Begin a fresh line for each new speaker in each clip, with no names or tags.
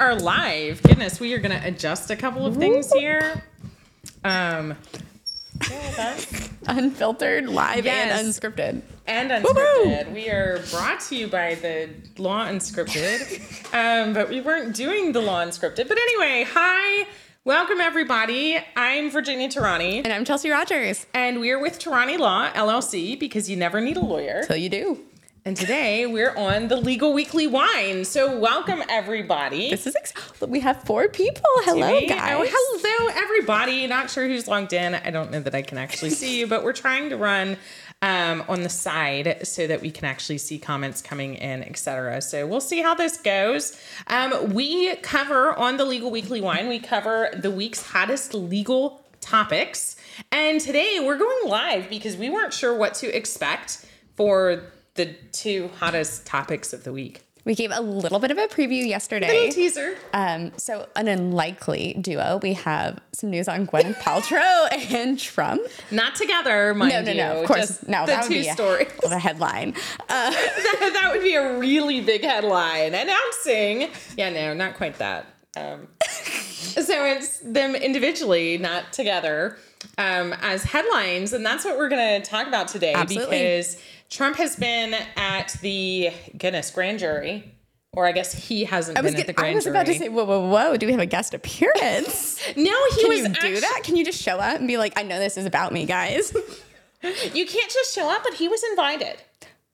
are live. Goodness, we are going to adjust a couple of things here. Um,
Unfiltered, live,
Yes.
and unscripted.
and unscripted. We are brought to you by the Law Unscripted, um, but we weren't doing the Law Unscripted. But anyway, hi, welcome everybody. I'm Virginia Tehrani,
And I'm Chelsey Rogers.
and we're with Tehrani Law LLC because you never need a lawyer.
So you do.
And today we're on the Legal Weekly Wine. So welcome everybody.
This is ex- we have four people. Hello,
Hey,
guys.
Oh, hello, everybody. Not sure who's logged in. I don't know that I can actually see you, but we're trying to run um, on the side so that we can actually see comments coming in, etc. So we'll see how this goes. Um, we cover on the Legal Weekly Wine, we cover the week's hottest legal topics. And today we're going live because we weren't sure what to expect for the two hottest topics of the week.
We gave a little bit of a preview yesterday.
Little teaser.
Um, so an unlikely duo. We have some news on Gwyneth Paltrow and Trump.
Not together, mind
No, no,
you.
no. Of course,
just
no.
The
that would
two
be a,
stories.
the headline. Uh,
that, that would be a really big headline announcing. Yeah, no, not quite that. Um, so it's them individually, not together, um, as headlines, and that's what we're going to talk about today
Absolutely.
because Trump has been at the goodness grand jury, or I guess he hasn't
I was,
been at the
get- I
grand
was
jury.
about to say, whoa, whoa, whoa. Do we have a guest appearance?
no, he
Can
was
you do that? Can you just show up and be like, I know this is about me, guys?
You can't just show up, but he was invited.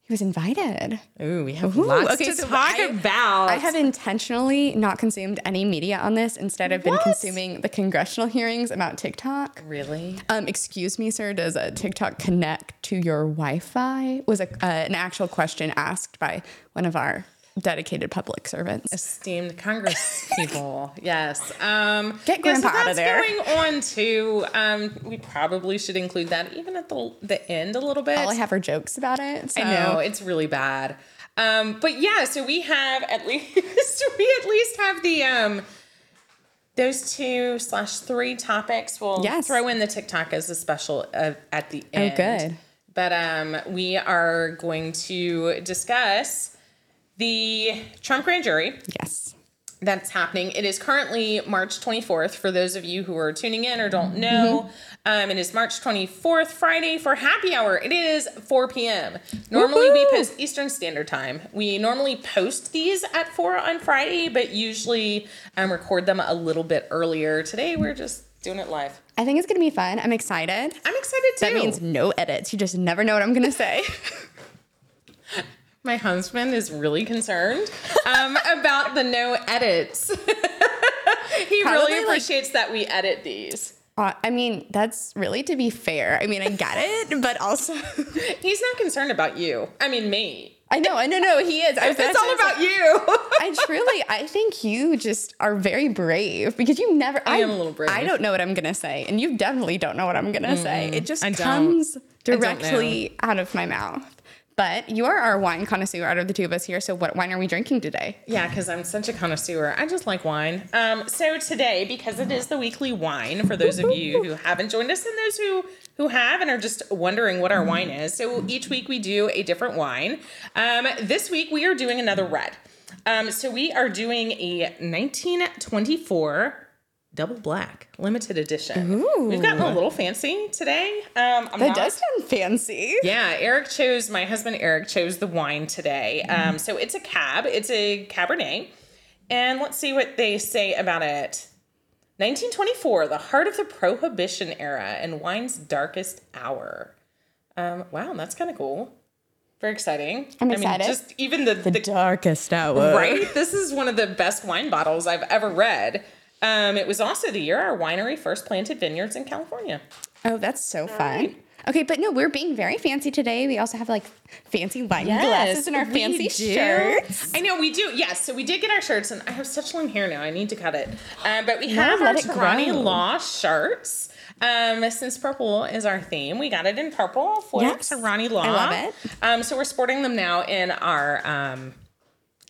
He was invited.
Ooh, we have
Ooh,
lots
okay,
to
so
talk
I-
about.
I have intentionally not consumed any media on this. Instead, I've been consuming the congressional hearings about TikTok.
really.
Um, excuse me, sir. Does a TikTok connect to your Wi-Fi? Was a, uh, an actual question asked by one of our dedicated public servants.
esteemed Congress people. yes. Um,
Get
yeah, so
Grandpa out of there.
Going on too. Um, we probably should include that even at the the end a little bit.
All I have are jokes about it. So.
I know it's really bad. Um, but yeah, so we have at least we at least have the um those two slash three topics. We'll
Yes.
throw in the TikTok as a special uh, at the end.
Oh, good.
But um, we are going to discuss the Trump grand jury
Yes.
that's happening. It is currently March 24th for those of you who are tuning in or don't know. Um, it is March 24th, Friday for happy hour. It is 4 p.m. Normally we post Eastern Standard Time. We normally post these at 4 on Friday, but usually um, record them a little bit earlier. Today we're just doing it live.
I think it's gonna be fun. I'm excited.
I'm excited too.
That means no edits. You just never know what I'm gonna say.
my husband is really concerned um, about the no edits. he
Probably,
really
like-
appreciates that we edit these.
Uh, I mean, that's really to be fair. I mean, I get it, but also,
He's not concerned about you. I mean, me.
I know, I know, no, he is. I was
It's all about you.
I truly, I think you just are very brave because you never.
I am a little brave.
I don't know what I'm gonna say, and you definitely don't know what I'm gonna say. It just
I
comes directly out of my mouth. But you are our wine connoisseur out of the two of us here. So, what wine are we drinking today?
yeah, because I'm such a connoisseur. I just like wine. Um, so today, because it is the weekly wine, for those of you who haven't joined us and those who who have and are just wondering what our wine is. So each week we do a different wine. Um, this week we are doing another red. Um, so we are doing a 1924 double black limited edition. We've gotten a little fancy today. Um, I'm
That
not-
does sound fancy.
Yeah, Eric chose my husband Eric chose the wine today. Um, so it's a cab, it's a Cabernet, and let's see what they say about it. 1924, the heart of the Prohibition era and wine's darkest hour. Um, wow, that's kind of cool. Very exciting.
I'm
I mean,
excited.
just even the, the,
darkest hour.
right. This is one of the best wine bottles I've ever read. Um, it was also the year our winery first planted vineyards in California.
Oh, that's so fun. Okay, but no, we're being very fancy today. We also have like fancy wine glasses and our fancy
do.
shirts.
I know we do. Yes, so we did get our shirts, and I have such long hair now. I need to cut it. Um, but we have our
Tehrani.
Law shirts. Um, since purple is our theme, we got it in purple for
Yes.
Tehrani Law.
I love it.
Um, so we're sporting them now in our um,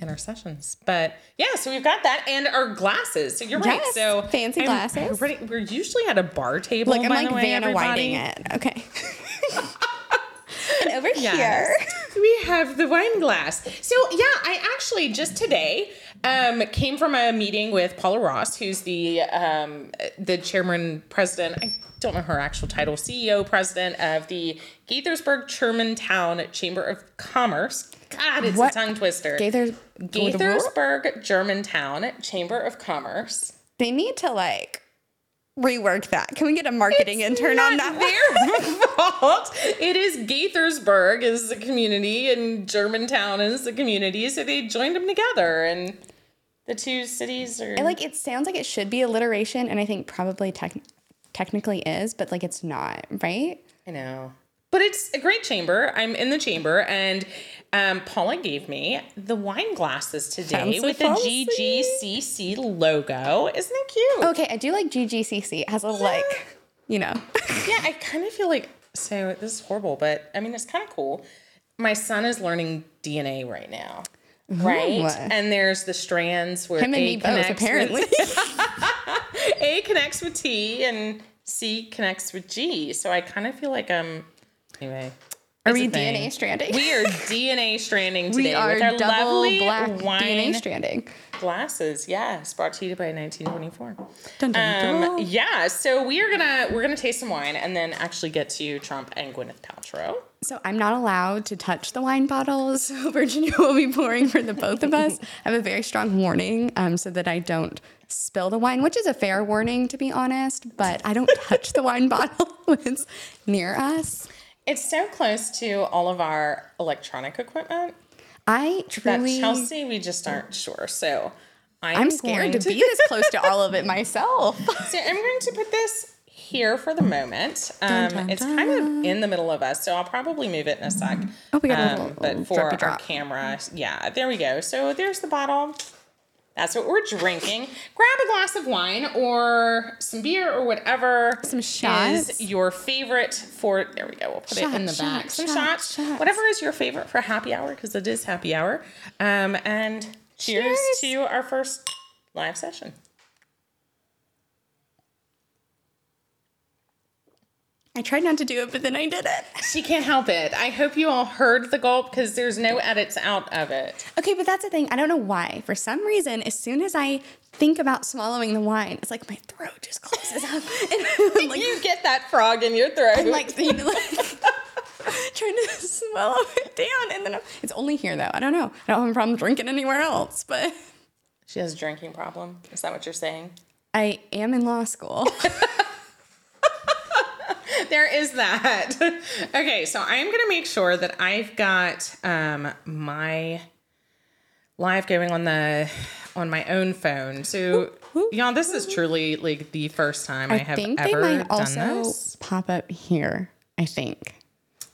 in our sessions. But yeah, so we've got that and our glasses. So you're right.
Yes,
So
fancy
I'm-
glasses.
We're, we're usually at a bar table.
Look, I'm like
the way,
Vanna
everybody.
Whiting it. Okay. and over
Yes.
here.
we have the wine glass. So yeah, I actually just today um, came from a meeting with Paula Ross, who's the um, the chairman president. I don't know her actual title, CEO president of the Gaithersburg Germantown Chamber of Commerce. God, it's
What?
a tongue twister.
Gaithers-
Gaithersburg Germantown Chamber of Commerce.
They need to like rework that. Can we get a marketing intern on that?
their fault. It is Gaithersburg is the community and Germantown is the community, so they joined them together, and the two cities are
And, like it sounds like it should be alliteration, and I think probably tech- technically is, but like it's not, right?
I know, but it's a great chamber. I'm in the chamber, and um, Paula gave me the wine glasses today
Fancy,
with the
fancy.
GGCC logo. Isn't it cute?
Okay, I do like GGCC. It has a like, you know.
Yeah, I kind of feel like so. This is horrible, but I mean, it's kind of cool. My son is learning DNA right now, right? And there's the strands where
Him and me both, apparently.
With, A connects with T and C connects with G. So I kind of feel like I'm anyway.
Are we. DNA stranding?
We are DNA stranding today
We are
with our lovely
black
wine
DNA stranding.
glasses. Yes, brought to you by 1924.
Dun, dun,
Um, yeah, so we are gonna we're gonna taste some wine and then actually get to Trump and Gwyneth Paltrow.
So I'm not allowed to touch the wine bottles. So Virginia will be pouring for the both of us. I have a very strong warning um, so that I don't spill the wine, which is a fair warning to be honest, but I don't touch the wine bottle when it's near us.
It's so close to all of our electronic equipment
I truly
that Chelsey we just aren't sure. So I'm,
I'm scared to
going
be this close to all of it myself.
So I'm going to put this here for the moment. Um,
dun,
it's kind of in the middle of us, so I'll probably move it in a sec.
Oh, we got a
Um, but for our
drop.
camera, yeah, there we go. So there's the bottle. That's what we're drinking. Grab a glass of wine or some beer or whatever
Some shots.
is your favorite for. There we go. We'll put it in the
Shot,
back. Some
shot,
shots.
shots.
Whatever is your favorite for happy hour because it is happy hour. Um, and cheers,
Cheers.
to our first live session.
I tried not to do it, but then I did it.
She can't help it. I hope you all heard the gulp because there's no edits out of it.
Okay, but that's the thing. I don't know why. For some reason, as soon as I think about swallowing the wine, it's like my throat just closes up. And like,
you get that frog in your throat.
I'm like, you know, like trying to swallow it down. And then I'm, it's only here though. I don't know. I don't have a problem drinking anywhere else, but
she has a drinking problem. Is that what you're saying?
I am in law school.
There is that. okay, so I am gonna make sure that I've got um, my live going on the on my own phone. So y'all, this is truly like the first time I,
I
have
think they
ever
might
done
also
this.
pop up here. I think.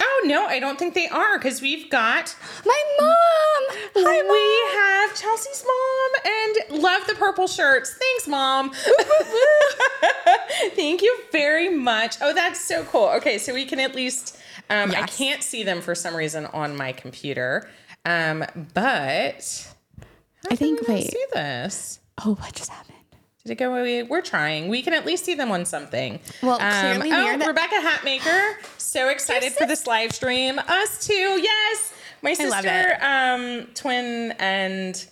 Oh no, I don't think they are because we've got
My mom. Hi, mom.
we have Chelsey's mom and love the purple shirts. Thanks, mom. Thank you very much. Oh, that's so cool. Okay, so we can at least. Um, I can't see them for some reason on my computer, um, but
I think. Wait.
see this.
Oh, what just happened?
Did it go away? We're trying. We can at least see them on something.
Well, clearly
oh,
the-
Rebecca Hatmaker. So excited for this live stream. Us too. Yes. My sister, um, twin and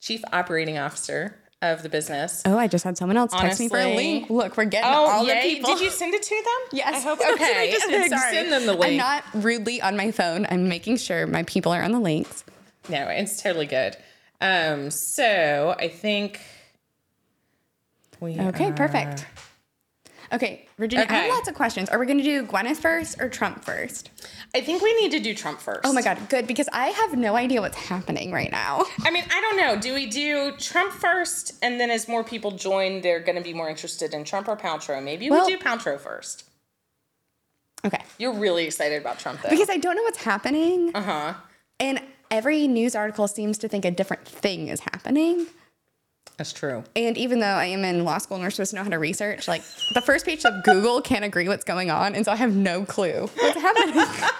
chief operating officer of the business.
Oh, I just had someone else text me for a link. Look, we're getting
Oh,
all
yay.
the people.
Did you send it to them?
Yes.
I hope.
What I
Okay.
just did. Sorry.
Send them the
I'm
link.
not rudely on my phone. I'm making sure my people are on the links.
no, it's totally good. Um, so I think we
Okay,
are-
perfect. Okay, Virginia, I have lots of questions. Are we going to do Gwyneth first or Trump first?
I think we need to do Trump first.
Oh my God, good, because I have no idea what's happening right now.
I mean, I don't know. Do we do Trump first, and then as more people join, they're going to be more interested in Trump or Paltrow? Maybe
Well-
we do Paltrow first.
Okay,
You're really excited about Trump, though.
because I don't know what's happening.
uh huh.
And every news article seems to think a different thing is happening.
That's true.
And even though I am in law school and we're supposed to know how to research, like the first page of Google can't agree what's going on. And so I have no clue what's happening.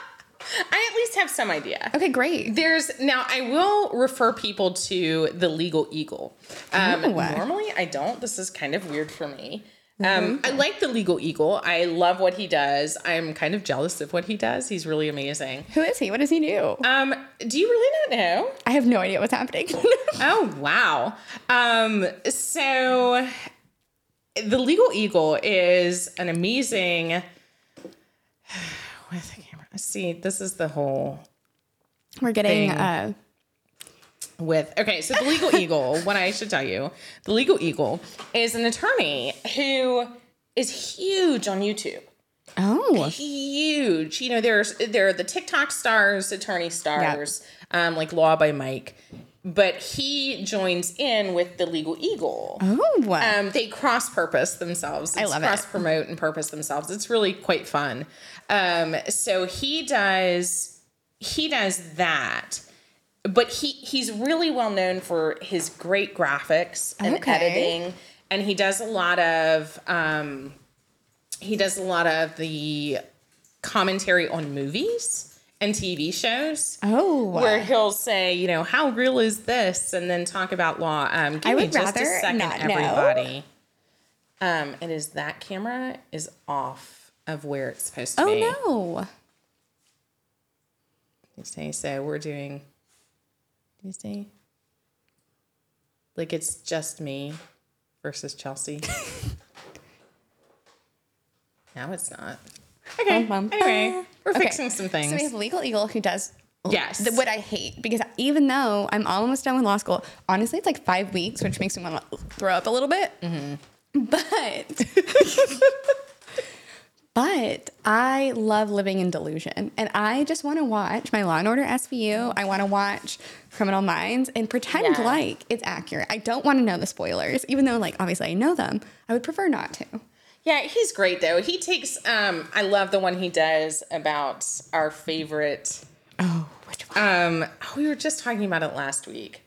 I at least have some idea.
okay, great.
There's now. I will refer people to the Legal Eagle. Um, normally, I don't. This is kind of weird for me. Um, I like the Legal Eagle. I love what he does. I'm kind of jealous of what he does. He's really amazing.
Who is he? What does he do?
Um, do you really not know?
I have no idea what's happening.
Oh wow. Um, so the Legal Eagle is an amazing. Where's the camera? See, this is the whole
We're getting
Thing.
uh,
with okay so the legal eagle what i should tell you the legal eagle is an attorney who is huge on youtube
oh
huge you know there's there are the tiktok stars attorney stars um like law by mike but he joins in with the legal eagle
oh
um, they cross purpose themselves. It's
love it.
cross promote and purpose themselves. It's really quite fun. Um, so he does he does that, but he he's really well known for his great graphics and
Okay.
editing, and he does a lot of um, he does a lot of the commentary on movies and TV shows
oh
where he'll say, you know, how real is this, and then talk about law. Um, give
I
me
would
just a
rather
second,
not know.
everybody. Um, it is that camera is off of where it's supposed to be.
oh no
You see, so we're doing. You see? Like it's just me versus Chelsea. now it's not. Okay.
Bum, bum,
Anyway, we're
Okay,
fixing some things.
So we have Legal Eagle who does
Yes.
the, what I hate because even though I'm almost done with law school, honestly, it's like five weeks, which makes me want to throw up a little bit. Mm-hmm. But, but I love living in delusion, and I just want to watch my Law and Order SVU. I want to watch Criminal Minds and pretend
Yeah.
like it's accurate. I don't want to know the spoilers, even though like obviously I know them. I would prefer not to.
Yeah, he's great though. He takes um I love the one he does about our favorite
Oh, which one?
um oh, we were just talking about it last week.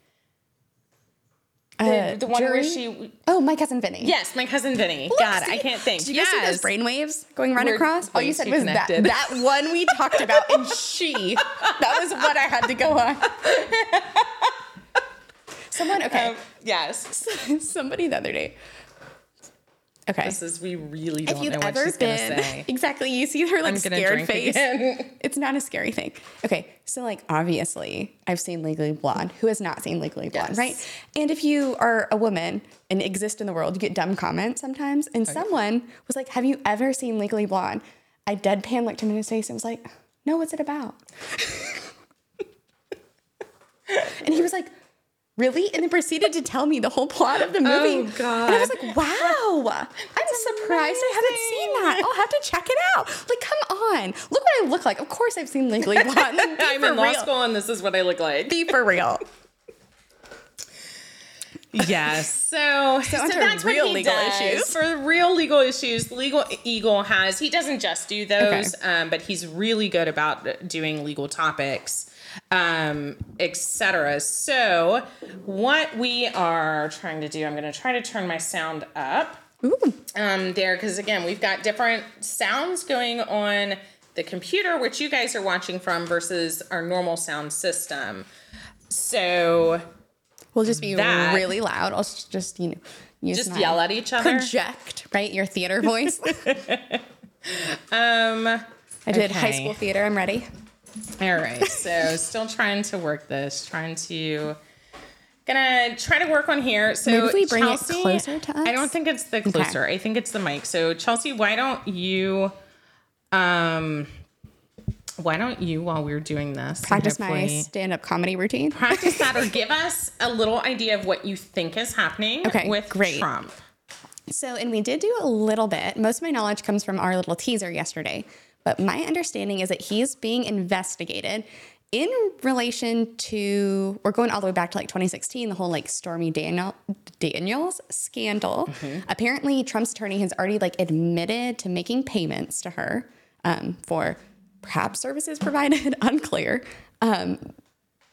The,
Uh,
the one where she
Oh, my cousin Vinny.
Yes, my cousin Vinny.
Look,
God,
see-
I can't think.
Did you guys see those
yes.
brainwaves going right
We're
across? All you said was that, that one we talked about, and she. That was what I had to go on. Someone, okay.
Um, yes.
Somebody the other day. Okay.
This is we really don't
you've
know what
ever
she's gonna say.
exactly, you see her like
I'm
scared
drink
face. It's not a scary thing. Okay, so like obviously, I've seen Legally Blonde. Who has not seen Legally Blonde,
Yes.
right? And if you are a woman and exist in the world, you get dumb comments sometimes. And oh, someone was like, "Have you ever seen Legally Blonde?" I deadpan looked him in his face and was like, "No, what's it about?" and he was like. Really? And then proceeded to tell me the whole plot of the movie.
Oh, God.
And I was like, wow. I'm surprised I haven't seen that. I'll have to check it out. Like, come on. Look what I look like. Of course I've seen Legally Blonde. Like,
I'm in law school and this is what I look like.
Be for real.
Yes. So, so,
onto
that's
real
what he
legal
does.
issues.
For real legal issues, Legal Eagle has he doesn't just do those, um, but he's really good about doing legal topics, um, etc. So, what we are trying to do, I'm going to try to turn my sound up
Ooh.
um, there because again, we've got different sounds going on the computer, which you guys are watching from, versus our normal sound system. So
We'll just be
That-
really loud. I'll just, you know, use
just yell at each other.
project, right? Your theater voice.
Um.
I did high school theater. I'm ready.
All right. So still trying to work this. Trying to. Gonna try to work on here. So
Maybe we bring it
Chelsey,
closer to
I don't think it's the closer. I think it's the mic. So Chelsey, why don't you, um, why don't you while we're doing this
Practice my stand up comedy routine.
practice that or give us a little idea of what you think is happening
Okay,
with
great.
Trump.
So, and we did do a little bit. Most of my knowledge comes from our little teaser yesterday. But my understanding is that he's being investigated in relation to, we're going all the way back to like 2016, the whole like Stormy Daniel, Daniels scandal. Apparently, Trump's attorney has already like admitted to making payments to her um, for perhaps services provided, unclear. Um,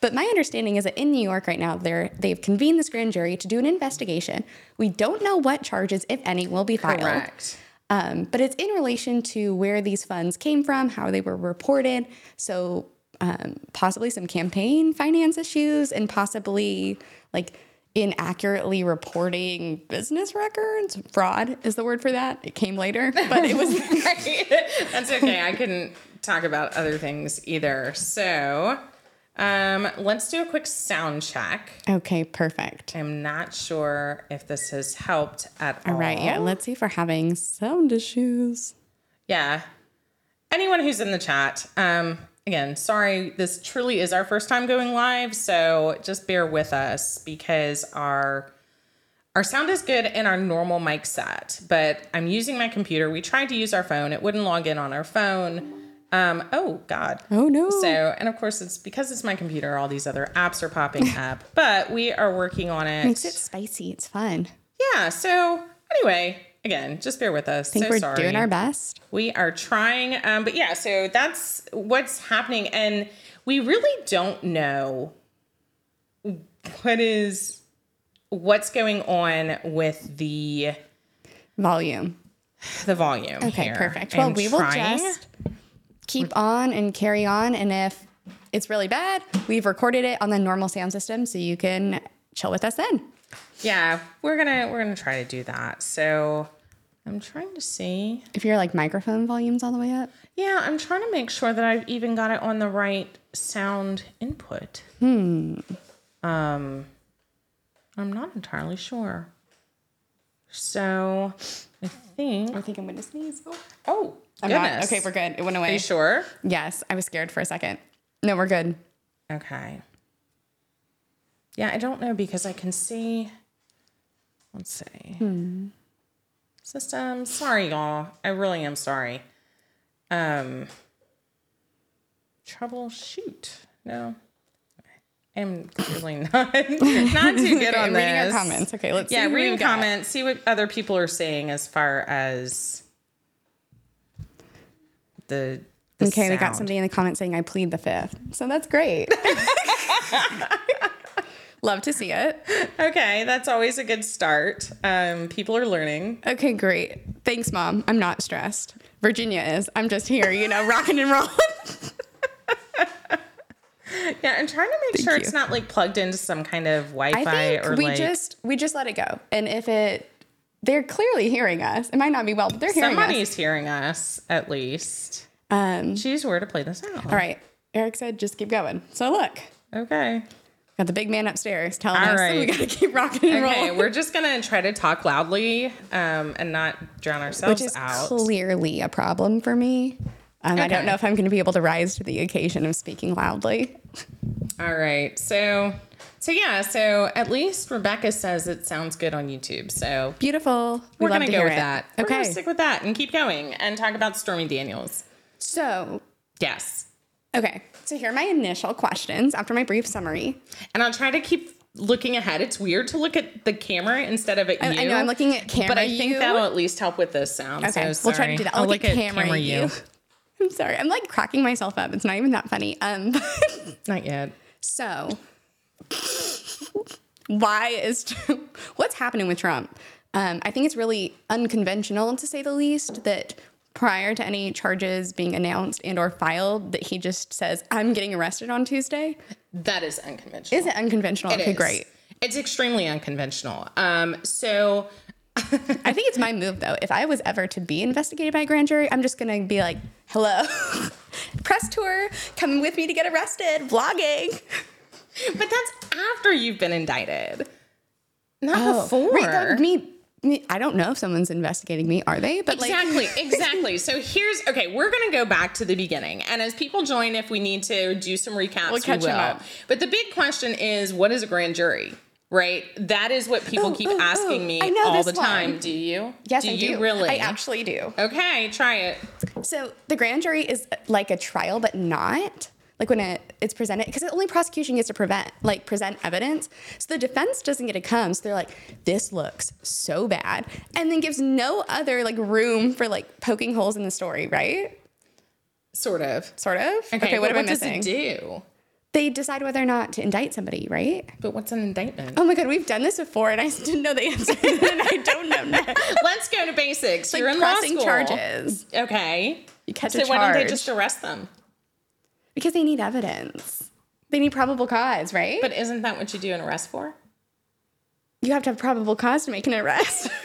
but my understanding is that in New York right now, they're they've convened this grand jury to do an investigation. We don't know what charges, if any, will be filed.
Correct.
Um, but it's in relation to where these funds came from, how they were reported. So um, possibly some campaign finance issues, and possibly like inaccurately reporting business records. Fraud is the word for that. It came later, but it was.
That's okay. I couldn't talk about other things either. So um, let's do a quick sound check.
okay. Perfect.
I'm not sure if this has helped at all.
All right. Yeah. Let's see if we're having sound issues.
Yeah. Anyone who's in the chat, um, again, sorry, this truly is our first time going live, so just bear with us because our our sound is good in our normal mic set, but I'm using my computer. We tried to use our phone; it wouldn't log in on our phone. Um, oh God.
Oh no.
So, and of course, it's because it's my computer. All these other apps are popping up, but we are working on it.
Makes it spicy. It's fun.
Yeah. So, anyway, again, just bear with us.
I think
so
we're
sorry.
doing our best.
We are trying, um, but yeah, so that's what's happening, and we really don't know what is what's going on with the
Volume.
the volume.
Okay,
here.
perfect. Well,
I'm
we will
trying-
just keep on and carry on. And if it's really bad, we've recorded it on the normal sound system, so you can chill with us then.
Yeah, we're gonna we're gonna try to do that. So I'm trying to see.
If your like microphone volume's all the way up.
Yeah, I'm trying to make sure that I've even got it on the right sound input. Hmm. Um, I'm not entirely sure. So I think.
I think I'm gonna sneeze.
Oh,
I'm
goodness.
not. Okay, we're good. It went away.
Are you sure?
Yes, I was scared for a second. No, we're good.
Okay. Yeah, I don't know because I can see. Let's see.
Hmm.
System. Sorry, y'all. I really am sorry. Um. Troubleshoot. No. I'm clearly not not too good
Okay,
on
I'm
this.
reading our comments. Okay, let's see
Yeah, reading comments. See what other people are saying as far as the. the
Okay, we got somebody in the comments saying I plead the fifth. So that's great. Love to see it.
Okay, that's always a good start. Um, people are learning.
Okay, great. Thanks, mom. I'm not stressed. Virginia is. I'm just here, you know, rocking and rolling.
Yeah, I'm trying to make sure
you.
it's not like plugged into some kind of Wi-Fi I
think
or
we
like
just we just let it go. And if it they're clearly hearing us. It might not be well, but they're hearing us.
somebody's hearing us at least.
Um,
Choose where to play this out.
all right. Eric said just keep going. So look,
Okay.
got the big man upstairs telling
All
us that we gotta keep rocking and rolling.
Okay,
rolling.
we're just gonna try to talk loudly um, and not drown ourselves out.
Which is
out.
clearly a problem for me. Um, I don't know if I'm going to be able to rise to the occasion of speaking loudly.
All right. So so yeah, so at least Rebecca says it sounds good on YouTube. So
Beautiful. We
we're gonna
to
go with
it.
that. We're gonna
Okay.
stick with that and keep going and talk about Stormy Daniels.
So,
Yes.
okay. So here are my initial questions after my brief summary.
And I'll try to keep looking ahead. It's weird to look at the camera instead of at
I-
you.
I know, I'm looking at camera
But I think
you.
that'll at least help with this sound.
Okay,
so
we'll try to do that. I'll, look, at camera, you. I'm sorry. I'm like cracking myself up. It's not even that funny. Um,
Not yet.
so why is what's happening with Trump? Um, I think it's really unconventional to say the least that prior to any charges being announced and or filed that he just says I'm getting arrested on Tuesday.
That is unconventional.
Is it unconventional?
It
okay,
is.
great.
It's extremely unconventional. Um, so
I think it's my move though. If I was ever to be investigated by a grand jury, I'm just gonna be like, "Hello, press tour, come with me to get arrested, vlogging."
But that's after you've been indicted. Not
Oh,
before.
right, me, me- I don't know if someone's investigating me. Are they? But like,
Exactly, exactly. So here's okay. We're gonna go back to the beginning, and as people join, if we need to do some recaps,
We'll catch
we will.
up.
But the big question is, what is a grand jury? Right, that is what people
Oh,
keep
oh, oh.
asking
oh,
me
I know
all the time.
one.
Do you?
yes,
do
I
you
do.
really?
I actually do.
Okay, try it.
So the grand jury is like a trial, but not like when it, it's presented because the only prosecution gets to prevent like present evidence. So the defense doesn't get to come. So they're like, this looks so bad, and then gives no other like room for like poking holes in the story, right?
Sort of.
Sort of.
Okay,
what
but
am I
what does it do?
They decide whether or not to indict somebody, right?
But what's an indictment?
Oh my god, we've done this before, and I didn't know the answer, and I don't know now.
Let's go to basics.
Like
You're in law
pressing
school.
charges.
Okay.
You catch
So
a
why don't they just arrest them?
Because they need evidence. They need probable cause, right?
But isn't that what you do an arrest for?
You have to have probable cause to make an arrest.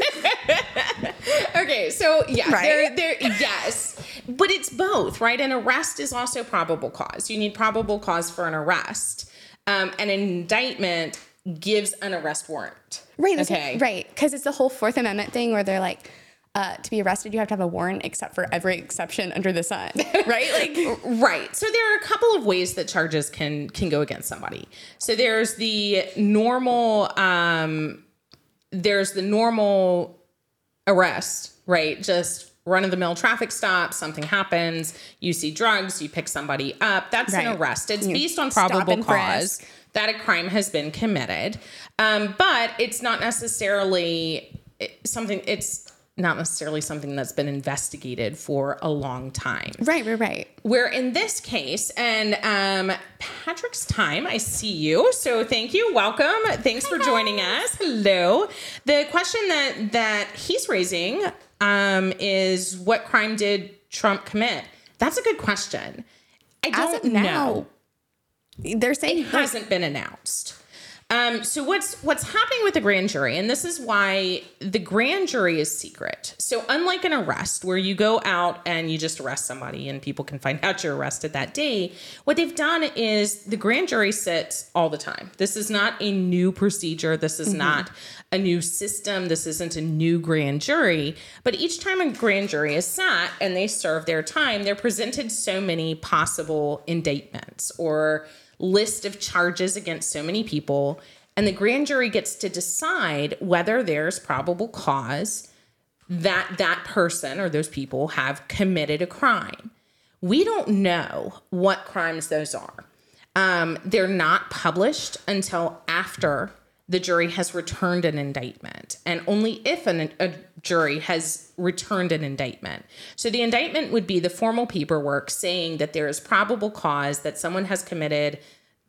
Okay, so yeah,
Right?
there, yes, but it's both, right? An arrest is also probable cause. You need probable cause for an arrest. Um, an indictment gives an arrest warrant.
right.
Okay.
Right. Because it's the whole Fourth Amendment thing where they're like, uh, to be arrested, you have to have a warrant except for every exception under the sun. Right? Like,
Right. So there are a couple of ways that charges can can go against somebody. So there's the normal um there's the normal arrest, right? Just run of the mill traffic stop, something happens, you see drugs, you pick somebody up. That's an arrest. It's
You
based on probable cause that a crime has been committed. Um, but it's not necessarily something it's not necessarily something that's been investigated for a long time
right, right, right.
where in this case, and um, Patrick's time, I see you. So thank you. Welcome. Thanks for joining us. Hello. The question that that he's raising um, is what crime did Trump commit? That's a good question. I don't
of
know.
they're saying
It hasn't been announced. Um, so what's what's happening with the grand jury, and this is why the grand jury is secret. So unlike an arrest where you go out and you just arrest somebody and people can find out you're arrested that day, what they've done is the grand jury sits all the time. This is not a new procedure. This is not a new system. This isn't a new grand jury. But each time a grand jury is sat and they serve their time, they're presented so many possible indictments or list of charges against so many people, and the grand jury gets to decide whether there's probable cause that that person or those people have committed a crime. We don't know what crimes those are. Um, they're not published until after the jury has returned an indictment, and only if an, a jury has returned an indictment. So the indictment would be the formal paperwork saying that there is probable cause that someone has committed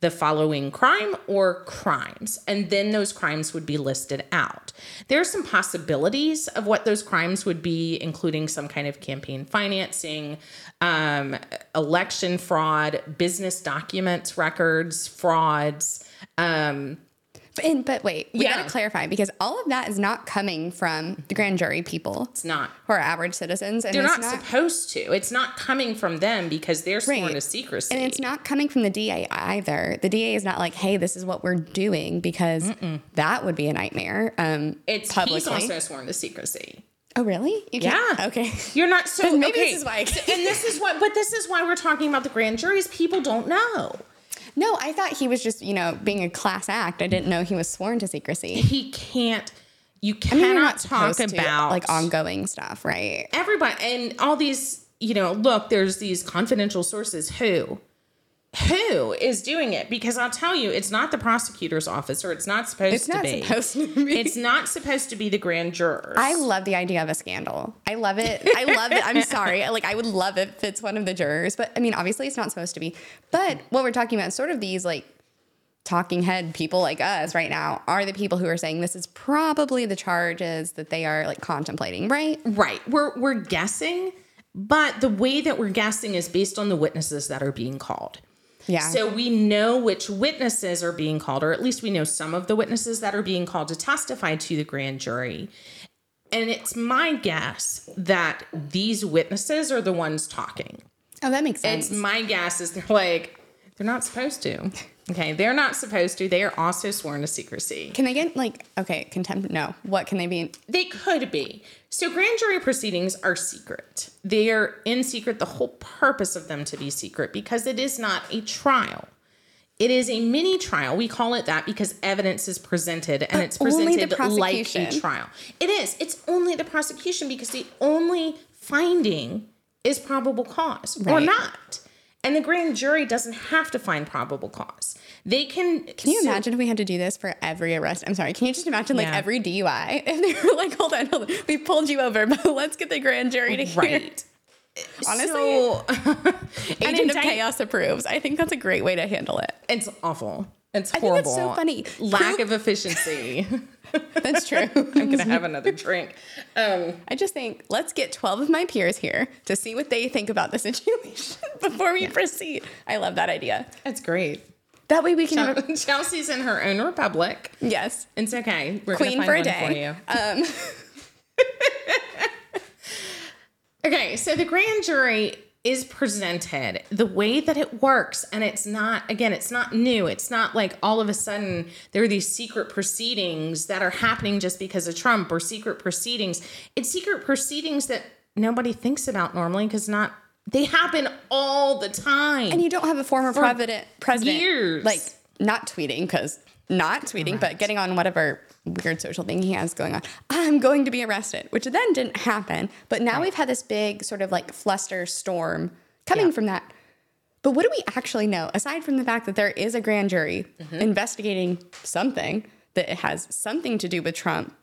the following crime or crimes, and then those crimes would be listed out. There are some possibilities of what those crimes would be, including some kind of campaign financing, um, election fraud, business documents, records, frauds. Um,
And, but wait, we
Yeah.
gotta clarify because all of that is not coming from the grand jury people
it's not.
who are average citizens. And
They're
it's
not, supposed to. It's not coming from them because they're sworn
Right.
to secrecy.
And it's not coming from the DA either. The DA is not like, hey, this is what we're doing because that would be a nightmare. Um,
It's
publicly.
he's also sworn to secrecy.
oh, really?
Yeah.
Okay.
You're not so.
Maybe
okay.
this is why I-
and this is what. But this is why we're talking about the grand juries. People don't know.
No, I thought he was just, you know, being a class act. I didn't know he was sworn to secrecy.
He can't. You
I
cannot
mean, not
talk
supposed to,
about
like ongoing stuff, right?
everybody and all these. You know, look, there's these confidential sources. Who, who is doing it? Because I'll tell you, it's not the prosecutor's office, or it's not supposed
It's
to
not
be.
supposed to be.
It's not supposed to be the grand jurors.
I love the idea of a scandal. I love it. I love it. I'm sorry. Like I would love it if it's one of the jurors, but I mean, obviously it's not supposed to be. But what we're talking about, is sort of these like talking head people like us right now, are the people who are saying this is probably the charges that they are like contemplating, right?
Right. We're we're guessing, but the way that we're guessing is based on the witnesses that are being called.
Yeah.
So we know which witnesses are being called, or at least we know some of the witnesses that are being called to testify to the grand jury. And it's my guess that these witnesses are the ones talking.
oh, that makes sense.
It's my guess is they're like, they're not supposed to. Okay, they're not supposed to. They are also sworn to secrecy.
can they get like okay contempt? No. What can they be?
They could be. So grand jury proceedings are secret. They are in secret. The whole purpose of them to be secret because it is not a trial. It is a mini trial. We call it that because evidence is presented and it's presented like a trial. It is. It's only the prosecution because the only finding is probable cause or not. And the grand jury doesn't have to find probable cause. They can
Can you imagine if we had to do this for every arrest? I'm sorry. Can you just imagine like
Yeah.
every DUI? If they were like, hold on, hold on, we pulled you over, but let's get the grand jury to hear.
Right.
Honestly,
So,
Agent of Chaos approves. I think that's a great way to handle it.
It's awful. It's
think
horrible.
it's so funny.
Lack
Proof-
of efficiency.
That's true.
I'm gonna have another drink. Um,
I just think let's get 12 of my peers here to see what they think about the situation before we proceed. I love that idea.
that's great.
That way we can have a,
Chelsey's in her own republic.
yes,
It's okay. We're
queen for a day.
For you.
Um,
Okay, so the grand jury is presented the way that it works, and it's not, again, it's not new. It's not like all of a sudden there are these secret proceedings that are happening just because of Trump or secret proceedings. It's secret proceedings that nobody thinks about normally because not, they happen all the time.
and you don't have a former president president
years.
like not tweeting because not tweeting, but getting on whatever weird social thing he has going on. I'm going to be arrested, which then didn't happen. But now we've had this big sort of like fluster storm coming
Yeah.
from that. But what do we actually know aside from the fact that there is a grand jury
Mm-hmm.
investigating something that it has something to do with Trump?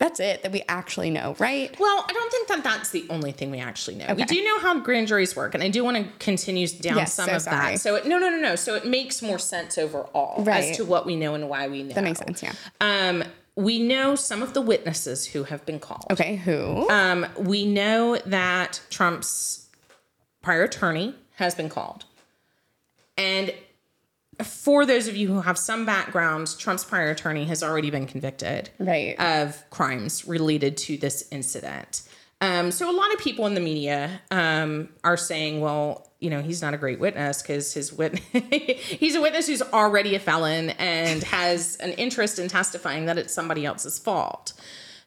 That's it that we actually know, right?
Well, I don't think that that's the only thing we actually know. We do know how grand juries work, and I do want to continue down
Yes,
some
so
of
sorry.
that. So, it, no, no, no, no. So it makes more sense overall
Right.
as to what we know and why we know.
That makes sense, yeah.
Um, we know some of the witnesses who have been called.
Okay, who?
Um, we know that Trump's prior attorney has been called. And for those of you who have some background, Trump's prior attorney has already been convicted
Right.
of crimes related to this incident. Um, so a lot of people in the media um, are saying, well, you know, he's not a great witness because his wit- he's a witness who's already a felon and has an interest in testifying that it's somebody else's fault.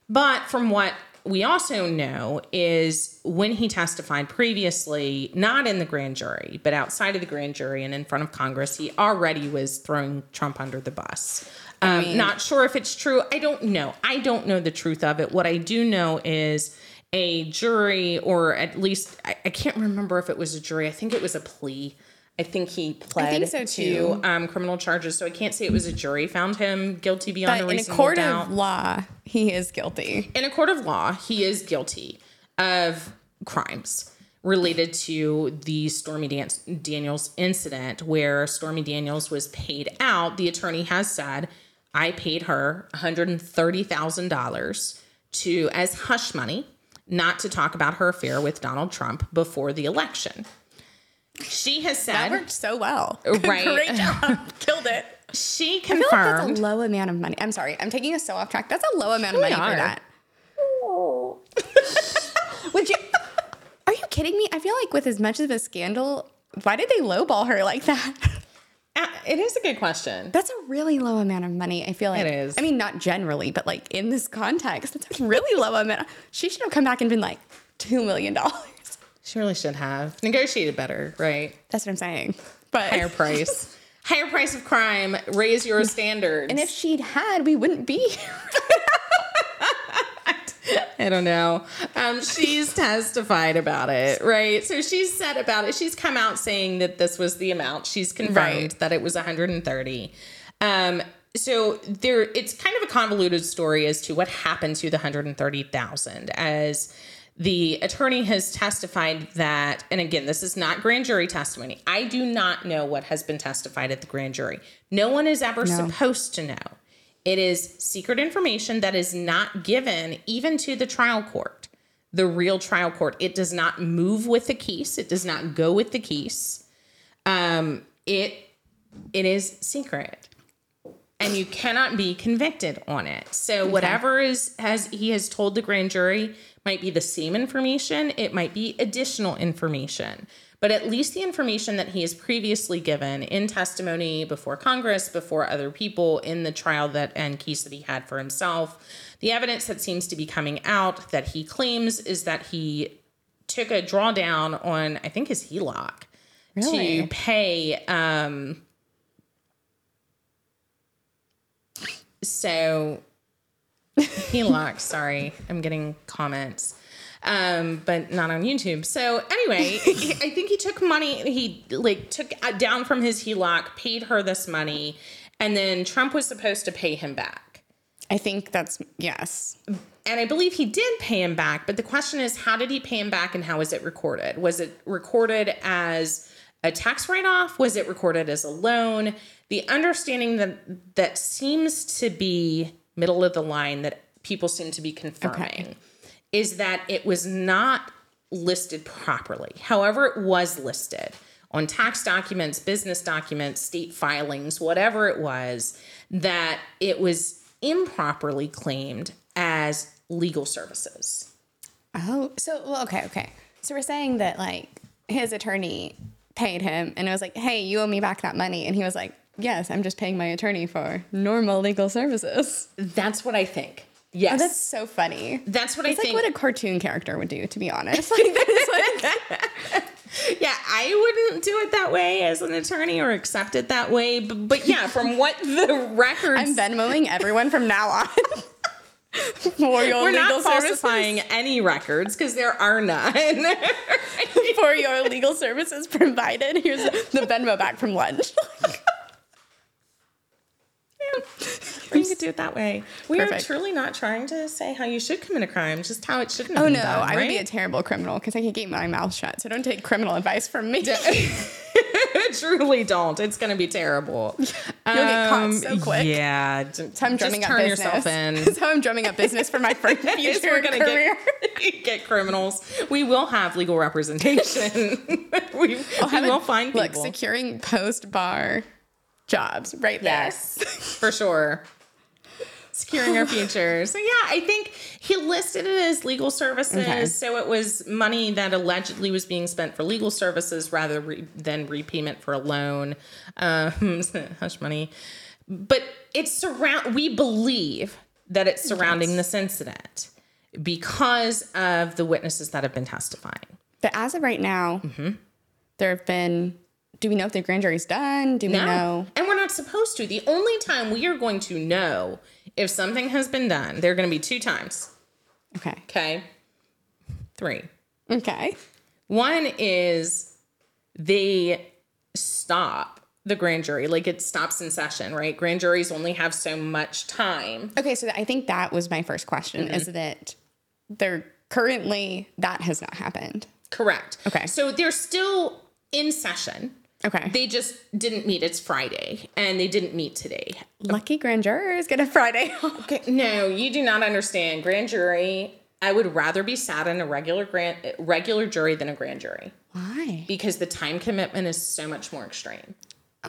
But from what we also know is when he testified previously, not in the grand jury, but outside of the grand jury and in front of Congress, he already was throwing Trump under the bus. Um, not sure if it's true. I don't know. I don't know the truth of it. What I do know is a jury, or at least I, I can't remember if it was a jury. I think it was a plea. I think he pled
so,
to um, criminal charges. So I can't say it was a jury found him guilty beyond
but
a
in a
reasonable
court
doubt
of law, he is guilty.
in a court of law, he is guilty of crimes related to the Stormy Dan- Daniels incident where Stormy Daniels was paid out. The attorney has said, I paid her $130,000 to as hush money not to talk about her affair with Donald Trump before the election. She has said That
worked so well.
Right.
Great job. Killed it.
she
I feel like that's
confirmed
a low amount of money. I'm sorry. I'm taking us so off track. That's a low amount of money
are.
for that. Would you? Are you kidding me? I feel like with as much of a scandal, why did they lowball her like that?
Uh, it is a good question.
That's a really low amount of money. I feel like
It is.
I mean, not generally, but like in this context, it's a really low amount. She should have come back and been like two million dollars.
She really should have negotiated better, right?
That's what I'm saying. But
higher price. higher price of crime, raise your standards.
and if she'd had, we wouldn't be here.
I don't know. Um, she's testified about it, right? So she's said about it. She's come out saying that this was the amount. She's confirmed
Right.
that it was 130. Um, so there, it's kind of a convoluted story as to what happened to the 130,000 as the attorney has testified that, and again, this is not grand jury testimony. I do not know what has been testified at the grand jury. No one is ever supposed to know. It is secret information that is not given even to the trial court, the real trial court. It does not move with the case. It does not go with the case. Um, it it is secret, and you cannot be convicted on it. So whatever is has he has told the grand jury might be the same information. It might be additional information. But at least the information that he has previously given in testimony before Congress, before other people in the trial that and case that he had for himself, the evidence that seems to be coming out that he claims is that he took a drawdown on I think his HELOC
Really?
to pay um so HELOC, sorry, I'm getting comments. Um, but not on YouTube. So anyway, I think he took money. He like took uh, down from his HELOC, paid her this money, and then Trump was supposed to pay him back.
I think that's yes.
And I believe he did pay him back. But the question is, how did he pay him back, and how was it recorded? Was it recorded as a tax write-off? Was it recorded as a loan? The understanding that that seems to be middle of the line that people seem to be confirming is that it was not listed properly. However, it was listed on tax documents, business documents, state filings, whatever it was, that it was improperly claimed as legal services.
Oh, so well, okay, okay. So we're saying that like his attorney paid him, and it was like, "Hey, you owe me back that money," and he was like, "Yes, I'm just paying my attorney for normal legal services."
That's what I think. Yes.
Oh, that's so funny.
That's what
It's
I
like
think.
what a cartoon character would do, to be honest. Like like
yeah, I wouldn't do it that way as an attorney or accept it that way. But, but yeah, from what the records
I'm Venmoing everyone from now on. for your
We're
legal
not
services.
any records because there are none.
for your legal services provided. Here's the Venmo back from lunch.
you could do it that way. We
Perfect.
are truly not trying to say how you should commit a crime, just how it shouldn't.
Oh no,
done,
I would be a terrible criminal because I can keep my mouth shut. So don't take criminal advice from me.
truly don't. It's going to be terrible. You'll
get caught um, so quick.
Yeah,
That's how I'm drumming
just
up
turn
business.
yourself in.
That's how I'm drumming up business for my future
we're gonna
career.
get, get criminals. We will have legal representation. we we
have
will find
look
people.
securing post bar jobs right there.
Yes, for sure. Securing our future. So yeah, I think he listed it as legal services.
Okay.
So it was money that allegedly was being spent for legal services rather re- than repayment for a loan. Um, hush money. But it's surround. We believe that it's surrounding this incident because of the witnesses that have been testifying.
But as of right now,
Mm-hmm.
there have been. Do we know if the grand jury's done? Do we know?
And we're not supposed to. The only time we are going to know if something has been done, there are going to be two times.
Okay.
Okay. Three.
Okay.
One is they stop the grand jury, like it stops in session, right? Grand juries only have so much time.
Okay. So I think that was my first question: is
Mm-hmm.
that they're currently that has not happened.
Correct.
Okay.
So they're still in session.
Okay.
They just didn't meet. It's Friday, and they didn't meet today.
Lucky grand jurors get a Friday.
Okay, no, you do not understand. Grand jury. I would rather be sat in a regular grand regular jury than a grand jury
Why?
because the time commitment is so much more extreme.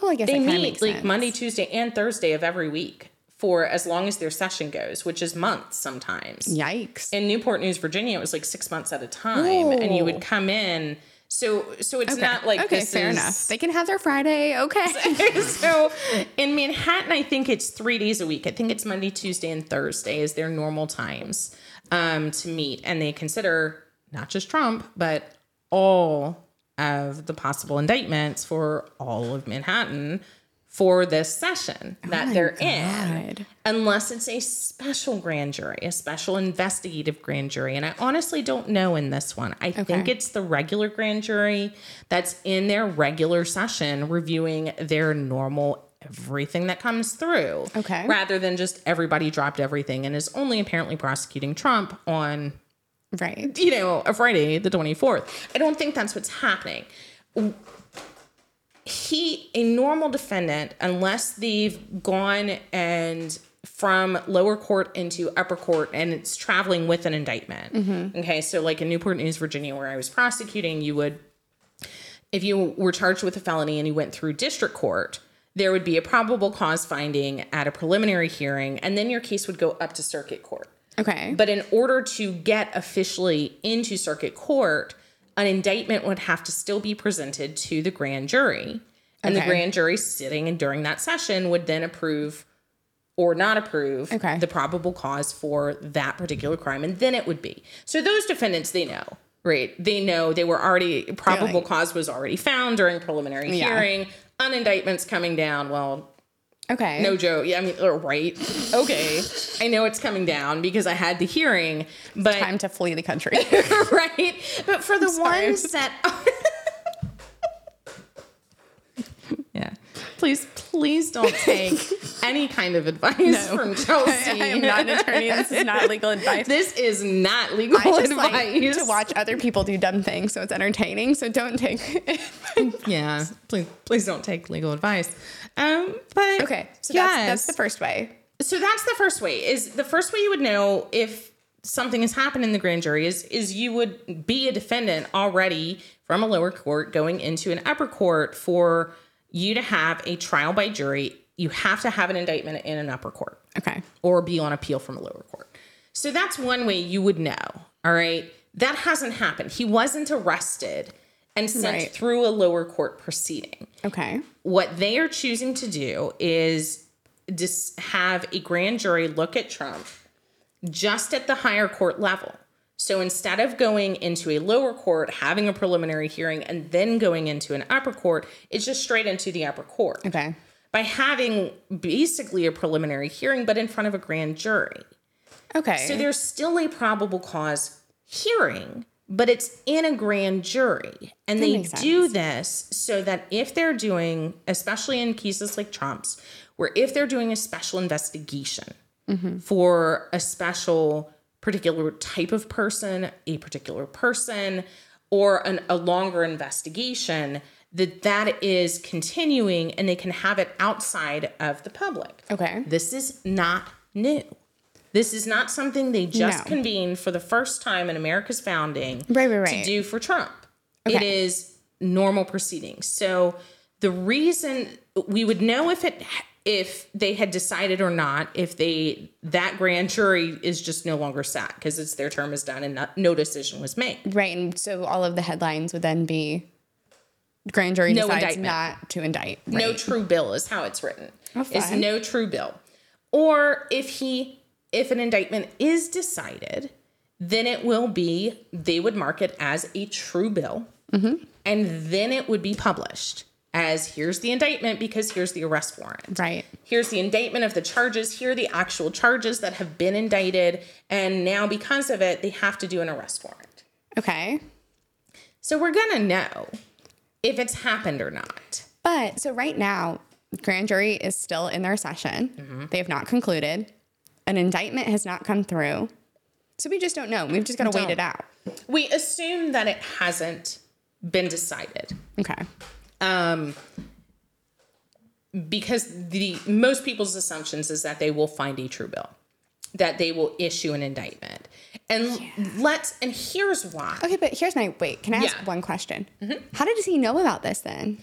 Oh, I guess
They meet like
sense.
Monday, Tuesday, and Thursday of every week for as long as their session goes, which is months sometimes.
Yikes.
In Newport News, Virginia, it was like six months at a time, and you would come in. So, so it's
Okay.
not like
okay,
this
fair
is-
enough. They can have their Friday. Okay.
so in Manhattan, I think it's three days a week. I think it's Monday, Tuesday, and Thursday is their normal times um, to meet. And they consider not just Trump, but all of the possible indictments for all of Manhattan for this session oh that they're in. Unless it's a special grand jury, a special investigative grand jury. And I honestly don't know in this one. I think it's the regular grand jury that's in their regular session reviewing their normal everything that comes through.
Okay.
Rather than just everybody dropped everything and is only apparently prosecuting Trump on,
Right.
you know, a Friday, the 24th. I don't think that's what's happening he a normal defendant unless they've gone and from lower court into upper court and it's traveling with an indictment. Mm-hmm. Okay so like in newport news virginia where i was prosecuting you would if you were charged with a felony and you went through district court there would be a probable cause finding at a preliminary hearing and then your case would go up to circuit court.
Okay.
but in order to get officially into circuit court, an indictment would have to still be presented to the grand jury. And the grand jury sitting and during that session would then approve or not approve
Okay.
the probable cause for that particular crime. And then it would be. So those defendants, they know, right? They know they were already, probable cause was already found during preliminary
Yeah.
hearing. An indictment's coming down. Well,
okay.
no joke. Yeah, I mean, right. Okay. I know it's coming down because I had the hearing, but
Time to flee the country.
right. But for the ones that Yeah. Please, please don't take any kind of advice from Chelsey.
I am not an attorney. This is not legal advice.
This is not legal
I just
advice.
like to watch other people do dumb things, so it's entertaining. So don't take.
Yeah, please, please don't take legal advice. Um, but
okay, so that's that's the first way.
So that's the first way. Is the first way you would know if something has happened in the grand jury is is you would be a defendant already from a lower court going into an upper court for you to have a trial by jury you have to have an indictment in an upper court
Okay.
or be on appeal from a lower court so that's one way you would know all right that hasn't happened he wasn't arrested and sent
Right.
through a lower court proceeding
Okay.
what they are choosing to do is just have a grand jury look at Trump just at the higher court level. So instead of going into a lower court, having a preliminary hearing, and then going into an upper court, it's just straight into the upper court
Okay.
by having basically a preliminary hearing, but in front of a grand jury.
Okay.
So there's still a probable cause hearing, but it's in a grand jury. And they
makes
do this so that if they're doing, especially in cases like Trump's, where if they're doing a special investigation mm-hmm. for a special particular type of person, a particular person, or an, a longer investigation, that that is continuing and they can have it outside of the public.
okay.
This is not new. This is not something they just
No.
convened for the first time in America's founding
Right, right, right.
to do for Trump. It
Okay.
is normal proceedings. So the reason we would know if it if they had decided or not if they that grand jury is just no longer sat because it's their term is done and not, no decision was made.
Right. And so all of the headlines would then be grand jury
No
decides
indictment.
not to indict. Right.
No true bill is how it's written.
Oh,
It's no true bill. Or if he if an indictment is decided, then it will be they would mark it as a true bill.
Mm-hmm.
And then it would be published as here's the indictment because here's the arrest warrant.
Right.
Here's the indictment of the charges. Here are the actual charges that have been indicted. And now, because of it, they have to do an arrest warrant.
Okay.
So we're going to know if it's happened or not.
But so right now, grand jury is still in their session.
Mm-hmm.
They have not concluded. An indictment has not come through. So we just don't know. We've just got to wait it out.
We assume that it hasn't been decided.
Okay.
Um, because the most people's assumptions is that they will find a true bill, that they will issue an indictment. And let's and here's why.
Okay, but here's my wait. Can I ask
Yeah. Mm-hmm.
one question? How did he know about this then?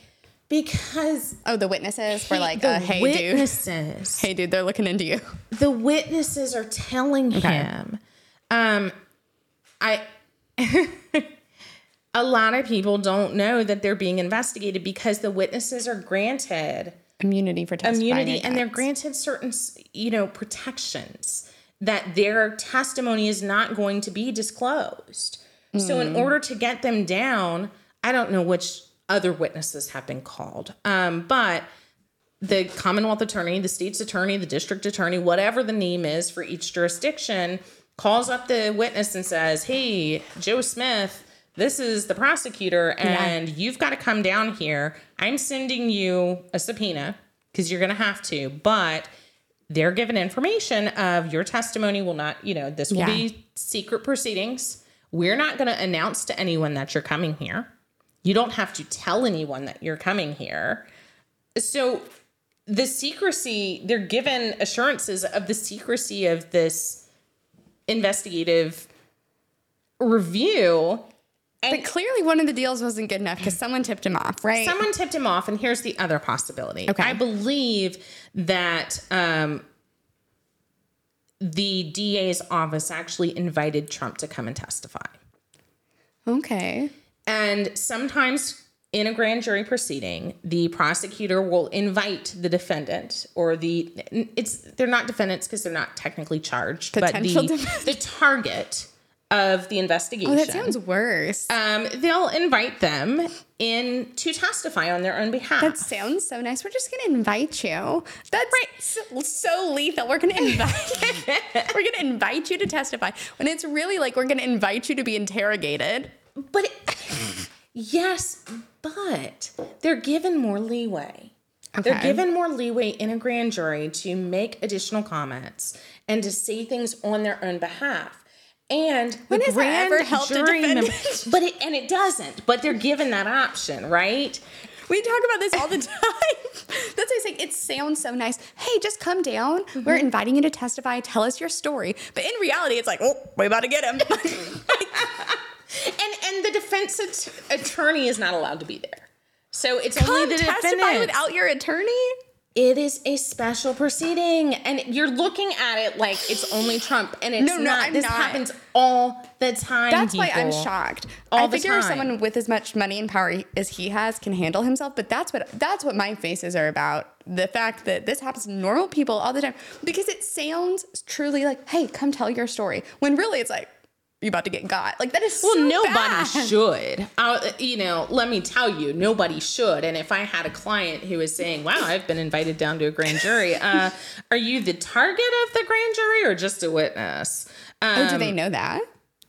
Because
Oh, the witnesses were like, uh, "Hey, dude,
witnesses,
hey, dude, they're looking into you."
the witnesses are telling him. Um, I. a lot of people don't know that they're being investigated because the witnesses are granted
Immunity for
immunity and they're granted certain you know protections that their testimony is not going to be disclosed. So in order to get them down i don't know which other witnesses have been called um, but the commonwealth attorney the state's attorney the district attorney whatever the name is for each jurisdiction calls up the witness and says hey joe smith this is the prosecutor and you've got to come down here. I'm sending you a subpoena because you're going to have to but they're given information of your testimony will not you know this will
Yeah.
be secret proceedings. We're not going to announce to anyone that you're coming here. You don't have to tell anyone that you're coming here. So the secrecy they're given assurances of the secrecy of this investigative review
But clearly, one of the deals wasn't good enough because someone tipped him off, right?
someone tipped him off and here's the other possibility
Okay.
i believe that um, the da's office actually invited trump to come and testify
okay.
and sometimes in a grand jury proceeding the prosecutor will invite the defendant or the it's they're not defendants because they're not technically charged
Potential
but the,
defendant.
the target of the investigation
Oh, that sounds worse.
um, they'll invite them in to testify on their own behalf
That sounds so nice. We're just gonna invite you. That's right. so, so lethal. We're gonna invite. we're gonna invite you to testify when it's really like we're gonna invite you to be interrogated.
But it, yes, but they're given more leeway.
Okay.
They're given more leeway in a grand jury to make additional comments and to say things on their own behalf. And
When
the grand
ever helped a defendant?
but it and it doesn't. But they're given that option, right?
We talk about this all the time. That's what I say. It sounds so nice. Hey, just come down.
Mm-hmm.
We're inviting you to testify. Tell us your story. But in reality, it's like, oh, we're about to get him.
And and the defense at- attorney is not allowed to be there. So it's
come
only the
testify
defendant.
without your attorney.
It is a special proceeding, and you're looking at it like it's only Trump, and it's
No, no,
not.
I'm
this
not.
happens all the time.
That's why I'm shocked.
All
I figure
time.
someone with as much money and power as he has can handle himself, but that's what that's what my faces are about. The fact that this happens to normal people all the time because it sounds truly like, "Hey, come tell your story," when really it's like you about to get got. Like that is
Well,
so
nobody
bad.
should. Uh, you know, let me tell you, nobody should. And if I had a client who was saying, "Wow, I've been invited down to a grand jury," uh, are you the target of the grand jury or just a witness? Um,
Oh, do they know that?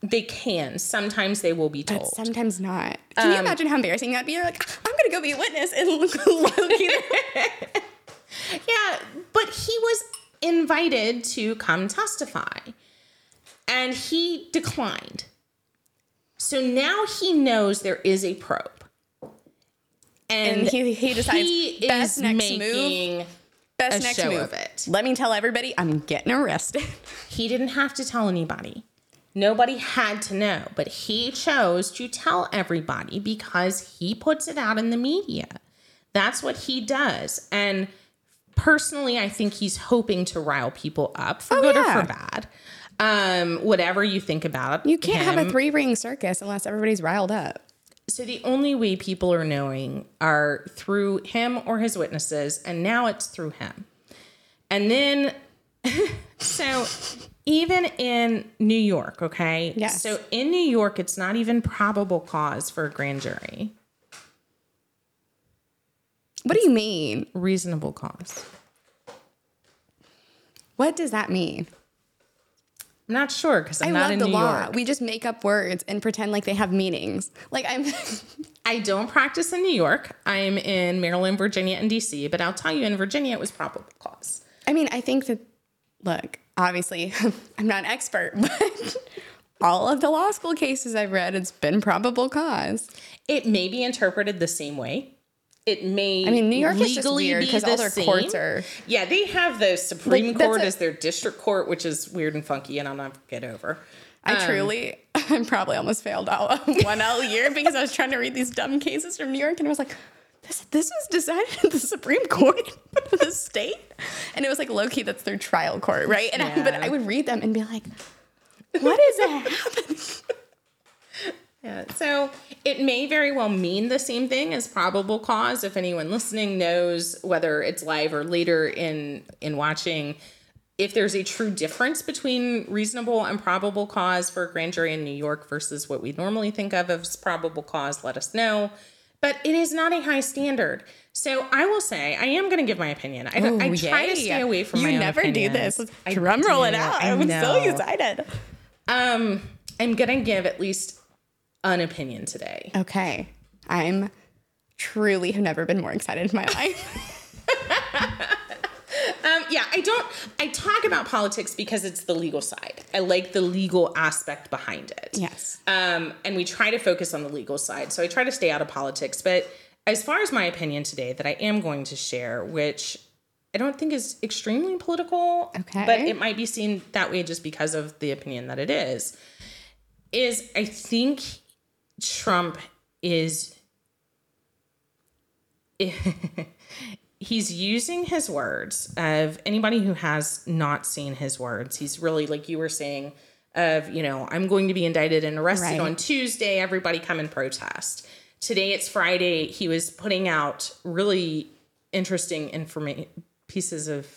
They can. Sometimes they will be told.
Sometimes not. Can you imagine how embarrassing that'd be? You're like, I'm gonna go be a witness and look Loki.
Yeah, but he was invited to come testify and he declined. So now he knows there is a probe. And,
And he- he decides,
he
best
is
next
making
Best next move.
of it.
Let me tell everybody I'm getting arrested.
he didn't have to tell anybody. Nobody had to know, but he chose to tell everybody because he puts it out in the media. That's what he does. And personally, I think he's hoping to rile people up for
Oh,
good or for bad. Um, whatever you think about
You can't have a three ring circus unless everybody's riled up.
So the only way people are knowing are through him or his witnesses, and now it's through him. And then, so even in New York, okay?
Yes.
So in New York, it's not even probable cause for a grand jury.
What do you mean?
Reasonable cause.
What does that mean?
I'm not sure because I'm
I
not
love
in
the
New
law.
York.
We just make up words and pretend like they have meanings. Like I'm
I don't practice in New York. I'm in Maryland, Virginia, and DC. But I'll tell you, in Virginia, it was probable cause.
I mean, I think that look, obviously I'm not an expert, but all of the law school cases I've read, it's been probable cause.
It may be interpreted the same way. It may.
I mean, New York is just
legally
weird
be
'cause all
the
their courts are-
Yeah, they have the Supreme
Like,
Court
a-
as their district court, which is weird and funky, and I'll never get over.
I
Um,
truly, I probably almost failed all one L year because I was trying to read these dumb cases from New York, and I was like, "This, this was decided in the Supreme Court of the state," and it was like low key, that's their trial court, right? And I, but I would read them and be like, "What is that happening?"
Yeah, so it may very well mean the same thing as probable cause. If anyone listening knows whether it's live or later in in watching, if there's a true difference between reasonable and probable cause for a grand jury in New York versus what we normally think of as probable cause, let us know. But it is not a high standard. So I will say I am going to give my opinion. I, don't, I
Ooh,
try to stay away from
you
my
never do this. Drum roll it out.
I
I'm so excited.
Um, I'm going to give at least an opinion today.
Okay, I'm truly have never been more excited in my life.
Um, yeah, I don't. I talk about politics because it's the legal side. I like the legal aspect behind it.
Yes.
Um, and we try to focus on the legal side. So I try to stay out of politics. But as far as my opinion today, that I am going to share, which I don't think is extremely political,
Okay.
but it might be seen that way just because of the opinion that it is, is I think Trump is he's using his words of anybody who has not seen his words. He's really like you were saying of you know i'm going to be indicted and arrested
Right.
on tuesday. Everybody come and protest. Today it's friday. He was putting out really interesting information pieces of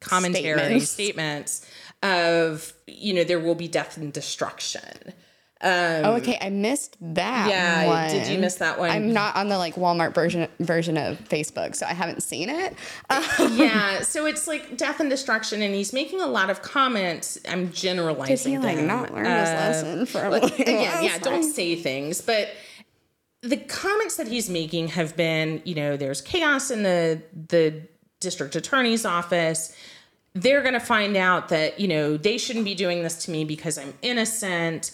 commentary
Statements.
statements of you know there will be death and destruction
oh, okay. I missed that.
yeah
one.
did you miss that one
I'm not on the like Walmart version version of Facebook, so I haven't seen it. Uh,
yeah, so it's like death and destruction, and he's making a lot of comments. I'm
did
generalizing.
he like
them.
not learn his
Uh,
lesson from
Again, yeah,
last
don't say things, but the comments that he's making have been, you know, there's chaos in the the district attorney's office. They're going to find out that, you know, they shouldn't be doing this to me because I'm innocent.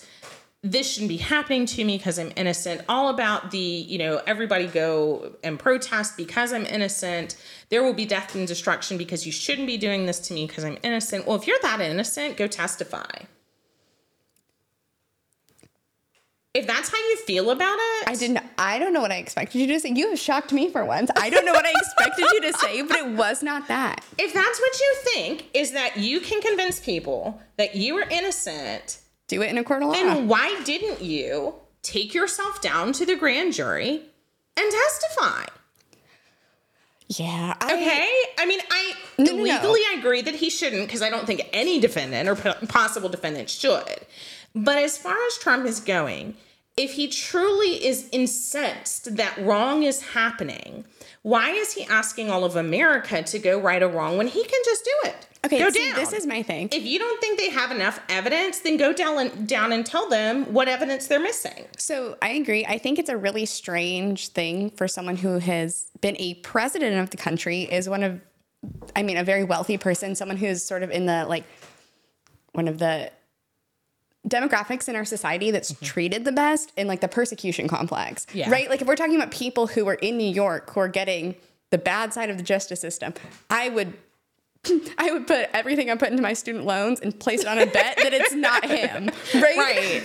This shouldn't be happening to me because I'm innocent. All about the, you know, everybody go and protest because I'm innocent. There will be death and destruction because you shouldn't be doing this to me because I'm innocent. Well, if you're that innocent, go testify. If that's how you feel about it,
I didn't. I don't know what I expected you to say. You have shocked me for once. I don't know what I expected you to say, but it was not that.
if that's what you think, is that you can convince people that you are innocent,
Do it in a court of law.
and why didn't you take yourself down to the grand jury and testify?
yeah. I,
Okay. I mean, I
No, no, no.
legally I agree that he shouldn't because I don't think any defendant or possible defendant should. But as far as Trump is going, if he truly is incensed that wrong is happening, why is he asking all of America to go right or wrong when he can just do it?
Okay.
go
see,
down.
this is my thing.
if you don't think they have enough evidence, then go down and, down and tell them what evidence they're missing.
So I agree. I think it's a really strange thing for someone who has been a president of the country, is one of, I mean, a very wealthy person, someone who's sort of in the like one of the demographics in our society that's mm-hmm. treated the best in like the persecution complex.
Yeah.
Right? Like if we're talking about people who are in New York who are getting the bad side of the justice system, I would I would put everything I put into my student loans and place it on a bet that it's not him. Right?
Right.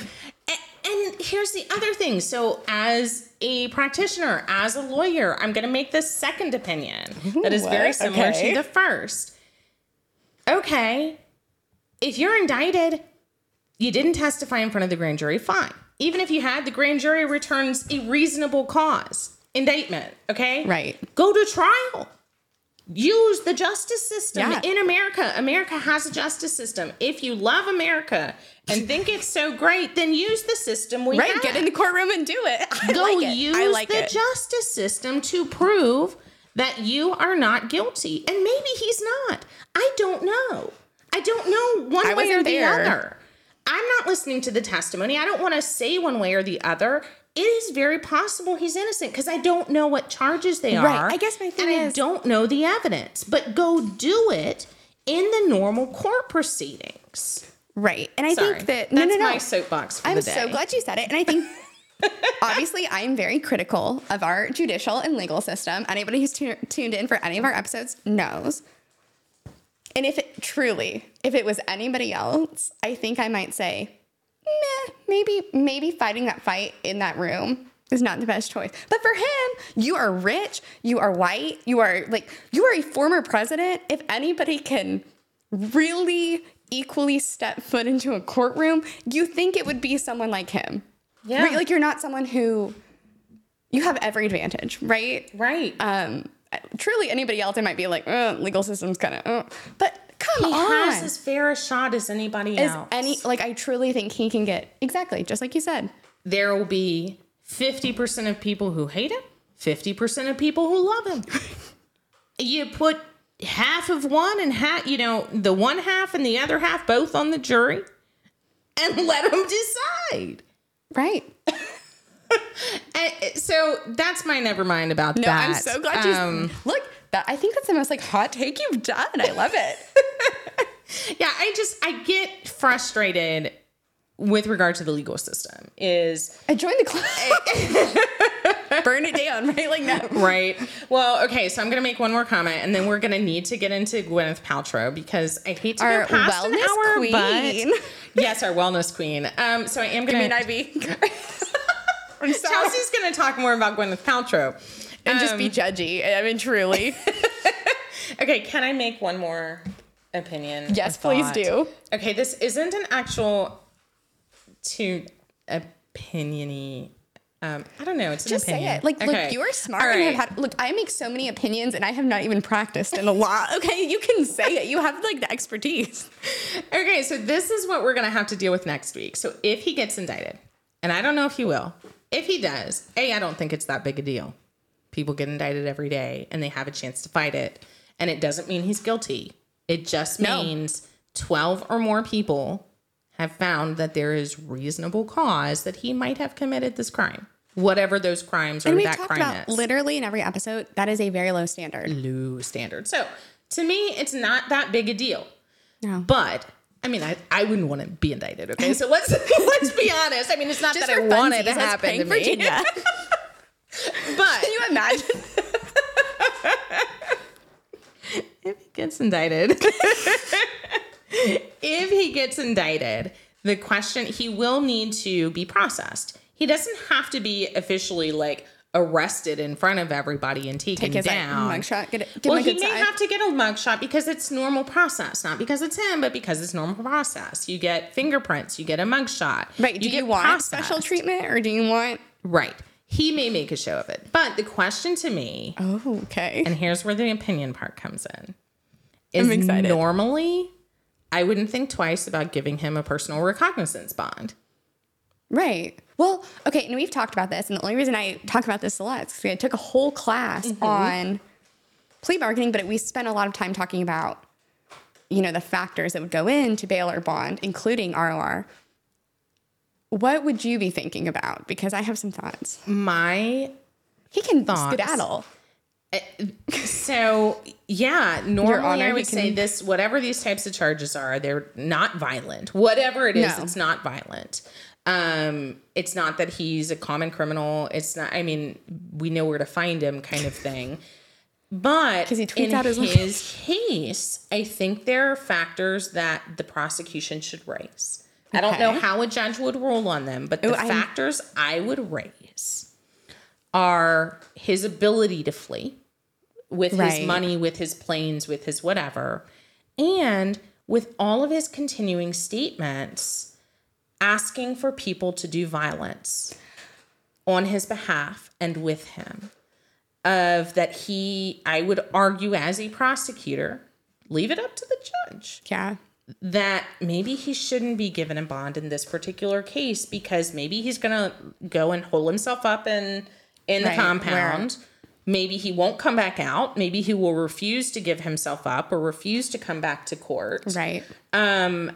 A- And here's the other thing. So, as a practitioner, as a lawyer, I'm going to make this second opinion that is very similar
Okay.
to the first. Okay, if you're indicted, you didn't testify in front of the grand jury, fine. Even if you had, the grand jury returns a reasonable cause indictment, okay?
Right.
Go to trial. Use the justice system
Yeah.
in America. America has a justice system. If you love America and think it's so great, then use the system we
Right,
have.
get in the courtroom and do it. I
Go
like it.
use
I like
the
it.
justice system to prove that you are not guilty. And maybe he's not. I don't know. I don't know one
I
way or the
there.
other. I'm not listening to the testimony. I don't want to say one way or the other. It is very possible he's innocent because I don't know what charges they
Right.
are.
I guess my thing
and I don't know the evidence. But go do it in the normal court proceedings.
right. And I
Sorry,
think that no,
that's
no, no.
my soapbox for
I'm
the day.
so glad you said it. And I think obviously I'm very critical of our judicial and legal system. Anybody who's tu- tuned in for any of our episodes knows. And if it truly, if it was anybody else, I think I might say, meh, maybe, maybe fighting that fight in that room is not the best choice. But for him, you are rich, you are white, you are like, you are a former president. If anybody can really equally step foot into a courtroom, you think it would be someone like him.
Yeah.
Right? Like you're not someone who you have every advantage, right?
Right.
Um, truly, anybody else, I might be like, uh, legal system's kind of, uh. but come
he
on.
has as fair a shot as anybody
Is
else.
any like I truly think he can get exactly just like you said.
there will be 50% of people who hate him, 50% of people who love him. you put half of one and half, you know, the one half and the other half both on the jury and let them decide.
Right.
And so that's my never mind about
No,
that.
I'm so glad you
Um,
look. That I think that's the most like hot take you've done. I love it.
yeah, I just I get frustrated with regard to the legal system is
I joined the club. Burn it down, right? Like that.
Right. Well, okay, so I'm going to make one more comment and then we're going to need to get into Gwyneth Paltrow because I hate to
Our
go past an
wellness
hour,
queen.
yes, our wellness queen. Um, so I am going
mean,
to
an be. I'm sorry.
Chelsey's going to talk more about Gwyneth Paltrow.
and just
Um,
be judgy. I mean, truly.
Okay, can I make one more opinion?
Yes, please do.
Okay, this isn't an actual too opiniony. Um, I don't know. It's an
Just say it. Like,
Okay.
look, you are smart
All
and
right.
have had. Look, I make so many opinions, and I have not even practiced in a lot. Okay, you can say it. You have like the expertise.
Okay, so this is what we're gonna have to deal with next week. So if he gets indicted, and I don't know if he will, if he does, A, I don't think it's that big a deal. People get indicted every day and they have a chance to fight it. And it doesn't mean he's guilty. It just
No.
means 12 or more people have found that there is reasonable cause that he might have committed this crime. Whatever those crimes or
And we've
that crime
about
is.
literally in every episode that is a very low standard.
low standard. So to me, it's not that big a deal.
No.
But I mean, I, I wouldn't want to be indicted. Okay, so let's let's be honest. I mean, it's not
Just
that I want it to happen to
prank
me, but
Can you imagine?
if he gets indicted, if he gets indicted, the question he will need to be processed. He doesn't have to be officially like arrested in front of everybody and taken
Take his like, mugshot. Get it. Give
well, he may
side.
have to get a mugshot because it's normal process, not because it's him, but because it's normal process. You get fingerprints, you get a mugshot.
Right. Do you,
get
want special treatment or do you want?
Right. He may make a show of it, but the question to me,
Oh, okay.
and here's where the opinion part comes in, is
I'm excited.
normally I wouldn't think twice about giving him a personal recognizance bond.
Right. Well, okay, and we've talked about this, and the only reason I talk about this a lot is because I took a whole class
Mm-hmm.
on plea bargaining, but we spent a lot of time talking about, you know, the factors that would go into bail or bond, including ROR. What would you be thinking about? Because I have some thoughts.
My
He can
Thoughts?
skedaddle.
So yeah, normally
Honor,
I would say this: whatever these types of charges are, they're not violent. Whatever it is,
No.
it's not violent. Um, it's not that he's a common criminal. It's not. I mean, we know where to find him, kind of thing. But
he tweets
in
out his
his case, I think there are factors that the prosecution should raise. I don't know how a judge would rule on them, but the
Ooh,
factors I would raise are his ability to flee with
Right.
his money, with his planes, with his whatever, and with all of his continuing statements asking for people to do violence on his behalf and with him. Of that, he, I would argue, as a prosecutor, leave it up to the judge
Yeah.
that maybe he shouldn't be given a bond in this particular case because maybe he's gonna go and hole himself up in in the
Right,
compound. Maybe he won't come back out. Maybe he will refuse to give himself up or refuse to come back to court.
Right.
Um,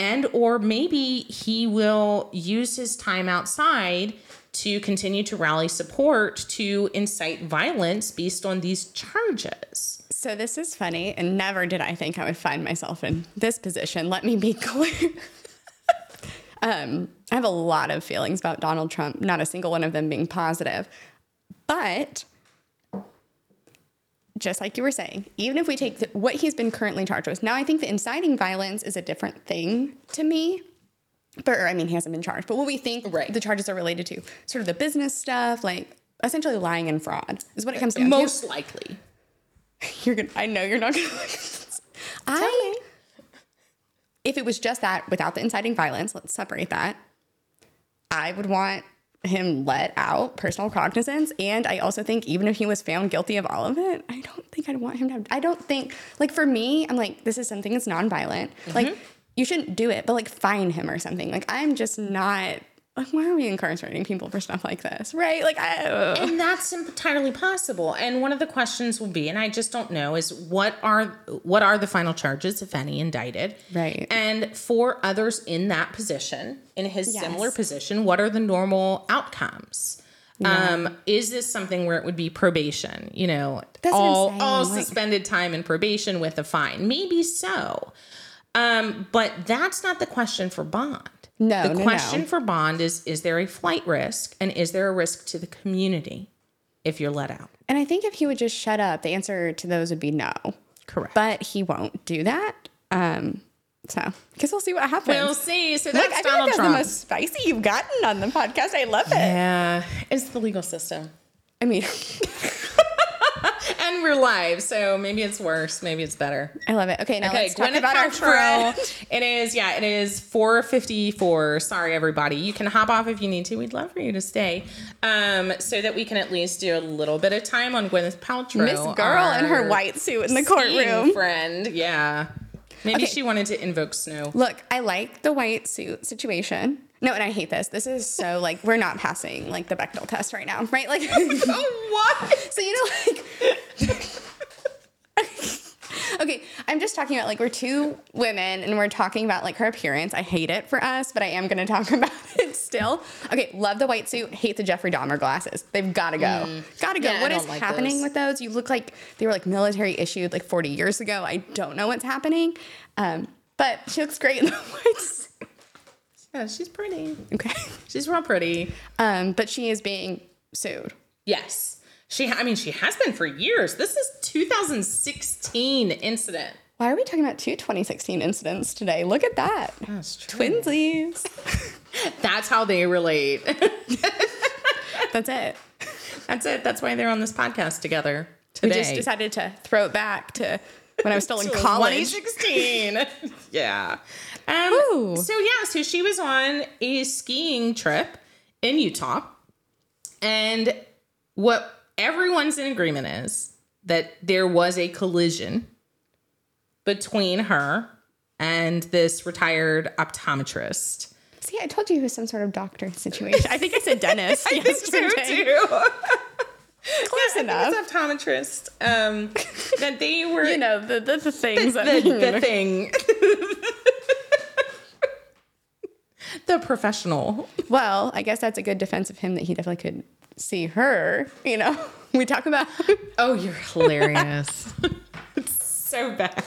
And or maybe he will use his time outside to continue to rally support to incite violence based on these charges.
So this is funny, and never did I think I would find myself in this position. Let me be clear. um, I have a lot of feelings about Donald Trump, not a single one of them being positive. But just like you were saying, even if we take the, what he's been currently charged with, now I think the inciting violence is a different thing to me. But or, I mean, he hasn't been charged. But what we think
Right.
the charges are related to, sort of the business stuff, like essentially lying and fraud, is what it comes down to.
Most likely.
You're gonna. I know you're not gonna. Like this. I. If it was just that without the inciting violence, let's separate that. I would want him let out personal cognizance, and I also think even if he was found guilty of all of it, I don't think I'd want him to. Have, I don't think like for me, I'm like this is something that's nonviolent. Like mm-hmm. you shouldn't do it, but like fine him or something. Like I'm just not. Like why are we incarcerating people for stuff like this, right? Like I.
And that's entirely possible. And one of the questions will be, and I just don't know, is what are what are the final charges, if any, indicted?
Right.
And for others in that position, in his
Yes.
similar position, what are the normal outcomes? Um, is this something where it would be probation? You know,
That's
all all
like-
suspended time and probation with a fine. Maybe so. Um, but that's not the question for bond.
No,
the
no, no.
question for bond is is there a flight risk and is there a risk to the community if you're let out?
And I think if he would just shut up, the answer to those would be no.
Correct.
But he won't do that. Um, so, because we'll see what happens.
we'll see. So
Look,
that's
I feel
Donald
like that's
Trump.
the most spicy you've gotten on the podcast. I love it.
yeah, it's the legal system.
I mean,
And we're live, so maybe it's worse, maybe it's better.
I love it. Okay, now
Okay,
let's talk
Gwyneth
about our friend.
It is, yeah, it is 454. Sorry, everybody. You can hop off if you need to. We'd love for you to stay. Um, so that we can at least do a little bit of time on Gwyneth Paltrow.
Miss Girl in her white suit in the courtroom.
friend. Yeah. Maybe
Okay.
she wanted to invoke snow.
Look, I like the white suit situation. No, and I hate this. This is so like we're not passing like the Bechdel test right now, right? Like, oh,
what?
so you know, like, okay, I'm just talking about like we're two women and we're talking about like her appearance. I hate it for us, but I am going to talk about it still. Okay, love the white suit. Hate the Jeffrey Dahmer glasses. They've got to go. Got to go.
Mm. Yeah,
what is
like
happening
those.
with those? You look like they were like military issued like 40 years ago. I don't know what's happening. Um, but she looks great in the white suit.
Yeah, she's pretty.
Okay.
She's real pretty.
Um, but she is being sued.
Yes. She I mean she has been for years. This is 2016 incident.
Why are we talking about two 2016 incidents today? Look at that.
That's true.
Twinsies.
That's how they relate.
That's it.
That's it. That's why they're on this podcast together today.
We just decided to throw it back to when I was still in college.
2016. yeah. Um, so yeah, so she was on a skiing trip in Utah, and what everyone's in agreement is that there was a collision between her and this retired optometrist.
See, I told you it was some sort of doctor situation. I think I said dentist I yesterday. Think so too. Close enough.
It's optometrist. Um, that they were
You know, the, the, the things that
the, the thing. the professional.
Well, I guess that's a good defense of him that he definitely could see her. You know, we talk about
Oh, you're hilarious. it's so bad.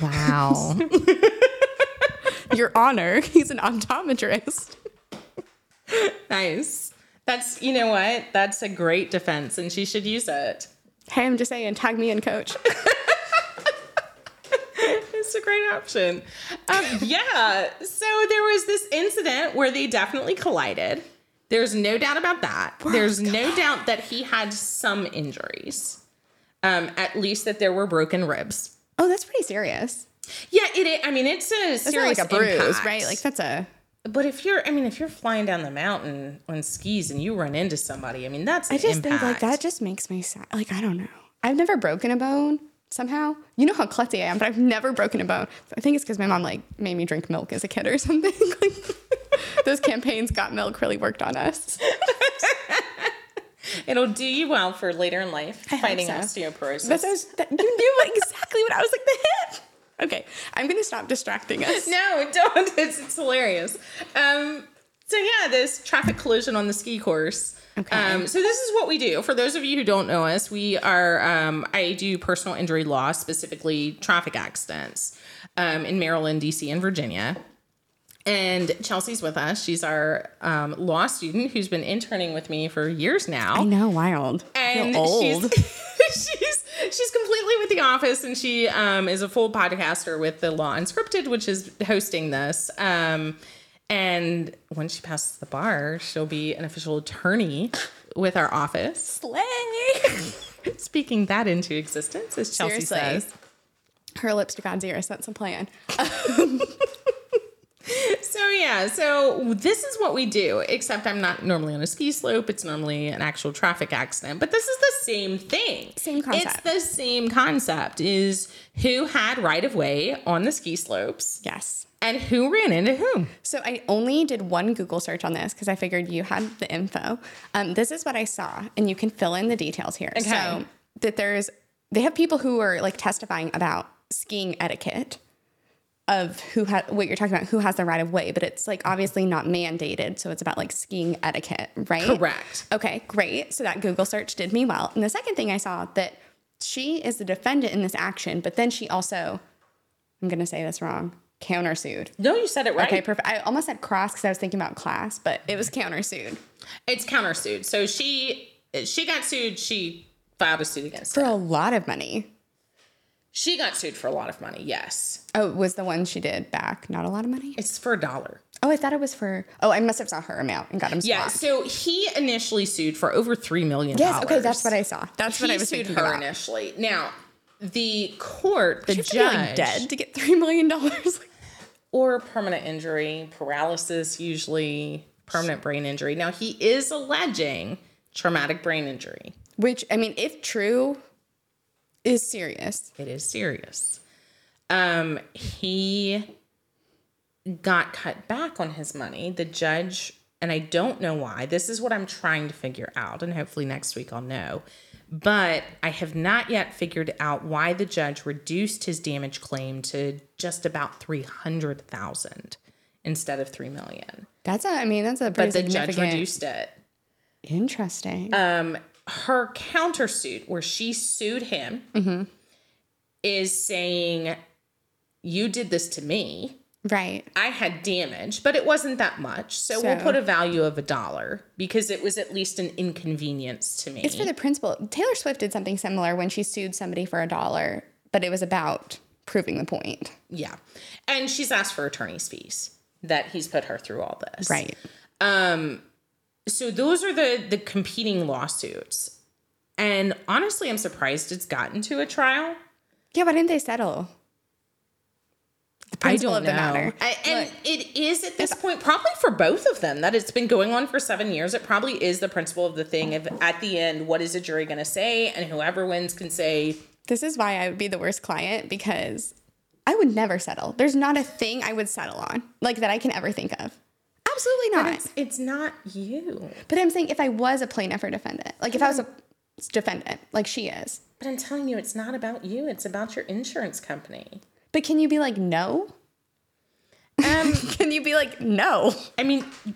Wow.
your honor. He's an optometrist.
nice. That's, you know what? That's a great defense and she should use it.
Hey, I'm just saying, tag me in, coach.
It's a great option. Um, yeah. So there was this incident where they definitely collided. There's no doubt about that. There's no doubt that he had some injuries. Um, at least that there were broken ribs.
Oh, that's pretty serious.
Yeah, it. i- mean, it's a
It's
serious
like a bruise,
impact.
right? Like that's a.
But if you're, I mean, if you're flying down the mountain on skis and you run into somebody, I mean, that's
I just think like that just makes me sad. Like I don't know. I've never broken a bone somehow. You know how klutzy I am, but I've never broken a bone. I think it's because my mom like made me drink milk as a kid or something. like those campaigns got milk really worked on us.
It'll do you well for later in life
hope
fighting
so.
osteoporosis.
That's what was, that, you knew exactly what I was like the hip. Okay, I'm gonna stop distracting us.
no, don't. It's, it's hilarious. Um, so yeah, this traffic collision on the ski course.
Okay.
Um, so this is what we do. For those of you who don't know us, we are. Um, I do personal injury law, specifically traffic accidents, um, in Maryland, D.C., and Virginia. And Chelsey's with us. She's our um, law student who's been interning with me for years now.
I know, wild.
And
old.
she's she's she's completely with the office and she um, is a full podcaster with the law unscripted which is hosting this um, and when she passes the bar she'll be an official attorney with our office
Slay.
speaking that into existence as chelsey
Seriously.
says
Her lips to God's ears. That's a plan.
so yeah so this is what we do except i'm not normally on a ski slope it's normally an actual traffic accident but this is the same thing
Same concept.
it's the same concept is who had right of way on the ski slopes
Yes.
and who ran into whom
So I only did one Google search on this because I figured you had the info. Um, this is what I saw, and you can fill in the details here.
Okay.
So that there's they have people who are like testifying about skiing etiquette of who had what you're talking about, who has the right of way, but it's like obviously not mandated. So it's about like skiing etiquette, right?
Correct.
Okay, great. So that Google search did me well. And the second thing I saw that she is the defendant in this action, but then she also, I'm gonna say this wrong, countersued.
no you said it right
Okay, perfect. I almost said cross because I was thinking about class, but it was countersued
it's countersued so she she got sued she filed a suit against
for
it
a lot of money.
She got sued for a lot of money yes
Oh, was the one she did back not a lot of money?
it's for a dollar
Oh, I thought it was for. Oh, I must have saw her amount and got him.
yeah
swapped.
so he initially sued for over three million
Yes. Okay, that's what I saw. That's what I was
sued her
about.
initially. Now, the court, the
She
judge,
be, like dead to get three million dollars.
or permanent injury, paralysis, usually permanent brain injury. Now, he is alleging traumatic brain injury.
Which I mean, if true, is serious.
It is serious. Um, he got cut back on his money. The judge, and I don't know why. This is what I'm trying to figure out, and hopefully next week I'll know. But I have not yet figured out why the judge reduced his damage claim to just about three hundred thousand instead of three million.
That's a. I mean, that's a. Pretty
But the judge reduced it.
Interesting.
um, her countersuit where she sued him mm-hmm. is saying, You did this to me.
Right.
I had damage, but it wasn't that much. So, we'll put a value of a dollar because it was at least an inconvenience to me.
It's for the principal. Taylor Swift did something similar when she sued somebody for a dollar, but it was about proving the point.
yeah. And she's asked for attorney's fees that he's put her through all this.
Right.
Um, So those are the the competing lawsuits. And honestly, I'm surprised it's gotten to a trial.
Yeah, why didn't they settle? The principle of the matter.
I, and it is at this point probably for both of them that it's been going on for seven years. It probably is the principle of the thing of at the end, what is a jury going to say, and whoever wins can say,
This is why I would be the worst client because I would never settle. There's not a thing I would settle on like that I can ever think of. Absolutely not.
it's, it's not you.
But I'm saying if I was a plaintiff or defendant, like if I was a defendant, like she is.
But I'm telling you, it's not about you. It's about your insurance company.
But can you be like no?
Um,
Can you be like no?
I mean, you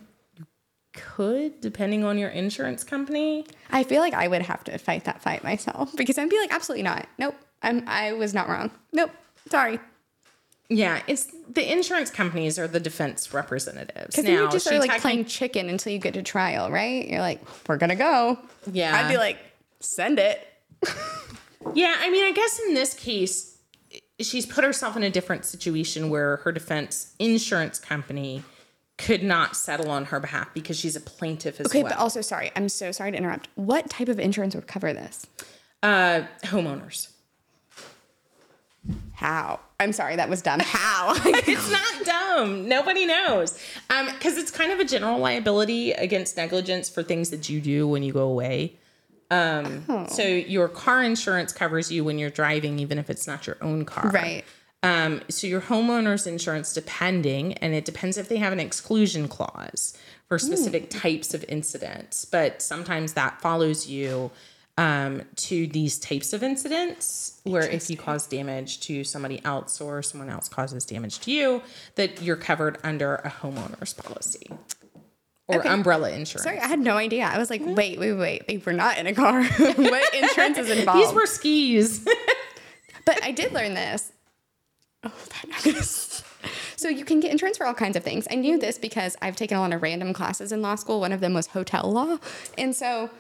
could, depending on your insurance company.
I feel like I would have to fight that fight myself because I'd be like absolutely not. Nope. I'm I was not wrong. Nope. Sorry.
Yeah, it's the insurance companies are the defense representatives.
Because you
Now,
just are like
technic-
playing chicken until you get to trial, right? You're like, we're gonna go.
Yeah.
I'd be like, send it.
Yeah, I mean, I guess in this case, she's put herself in a different situation where her defense insurance company could not settle on her behalf because she's a plaintiff as
Okay,
well.
Okay, but also sorry, I'm so sorry to interrupt. What type of insurance would cover this?
uh, homeowners.
How? I'm sorry, that was dumb. How?
It's not dumb. Nobody knows. Um, because it's kind of a general liability against negligence for things that you do when you go away. Um,
Oh.
so your car insurance covers you when you're driving, even if it's not your own car.
right.
Um, so your homeowner's insurance, depending, and it depends if they have an exclusion clause for specific types of incidents, but sometimes that follows you um, to these types of incidents where if you cause damage to somebody else or someone else causes damage to you, that you're covered under a homeowner's policy or
Okay.
umbrella insurance.
Sorry, I had no idea. I was like, wait, wait, wait. We're not in a car. what insurance is involved?
These were skis.
But I did learn this. Oh, that So you can get insurance for all kinds of things. I knew this because I've taken a lot of random classes in law school. One of them was hotel law. And so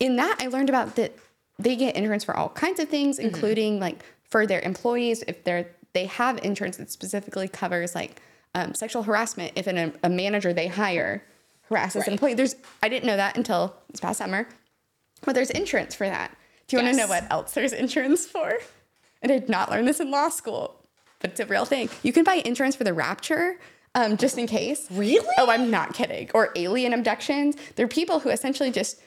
in that I learned about that they get insurance for all kinds of things, including like for their employees, if they're they have insurance that specifically covers like um, sexual harassment if an, a manager they hire harasses
Right.
an employee. There's I didn't know that until this past summer. But there's insurance for that. Do you want to know what else there's insurance for? I did not learn this in law school, but it's a real thing. You can buy insurance for the rapture, um, just in case.
Really?
Oh, I'm not kidding. Or alien abductions. There are people who essentially just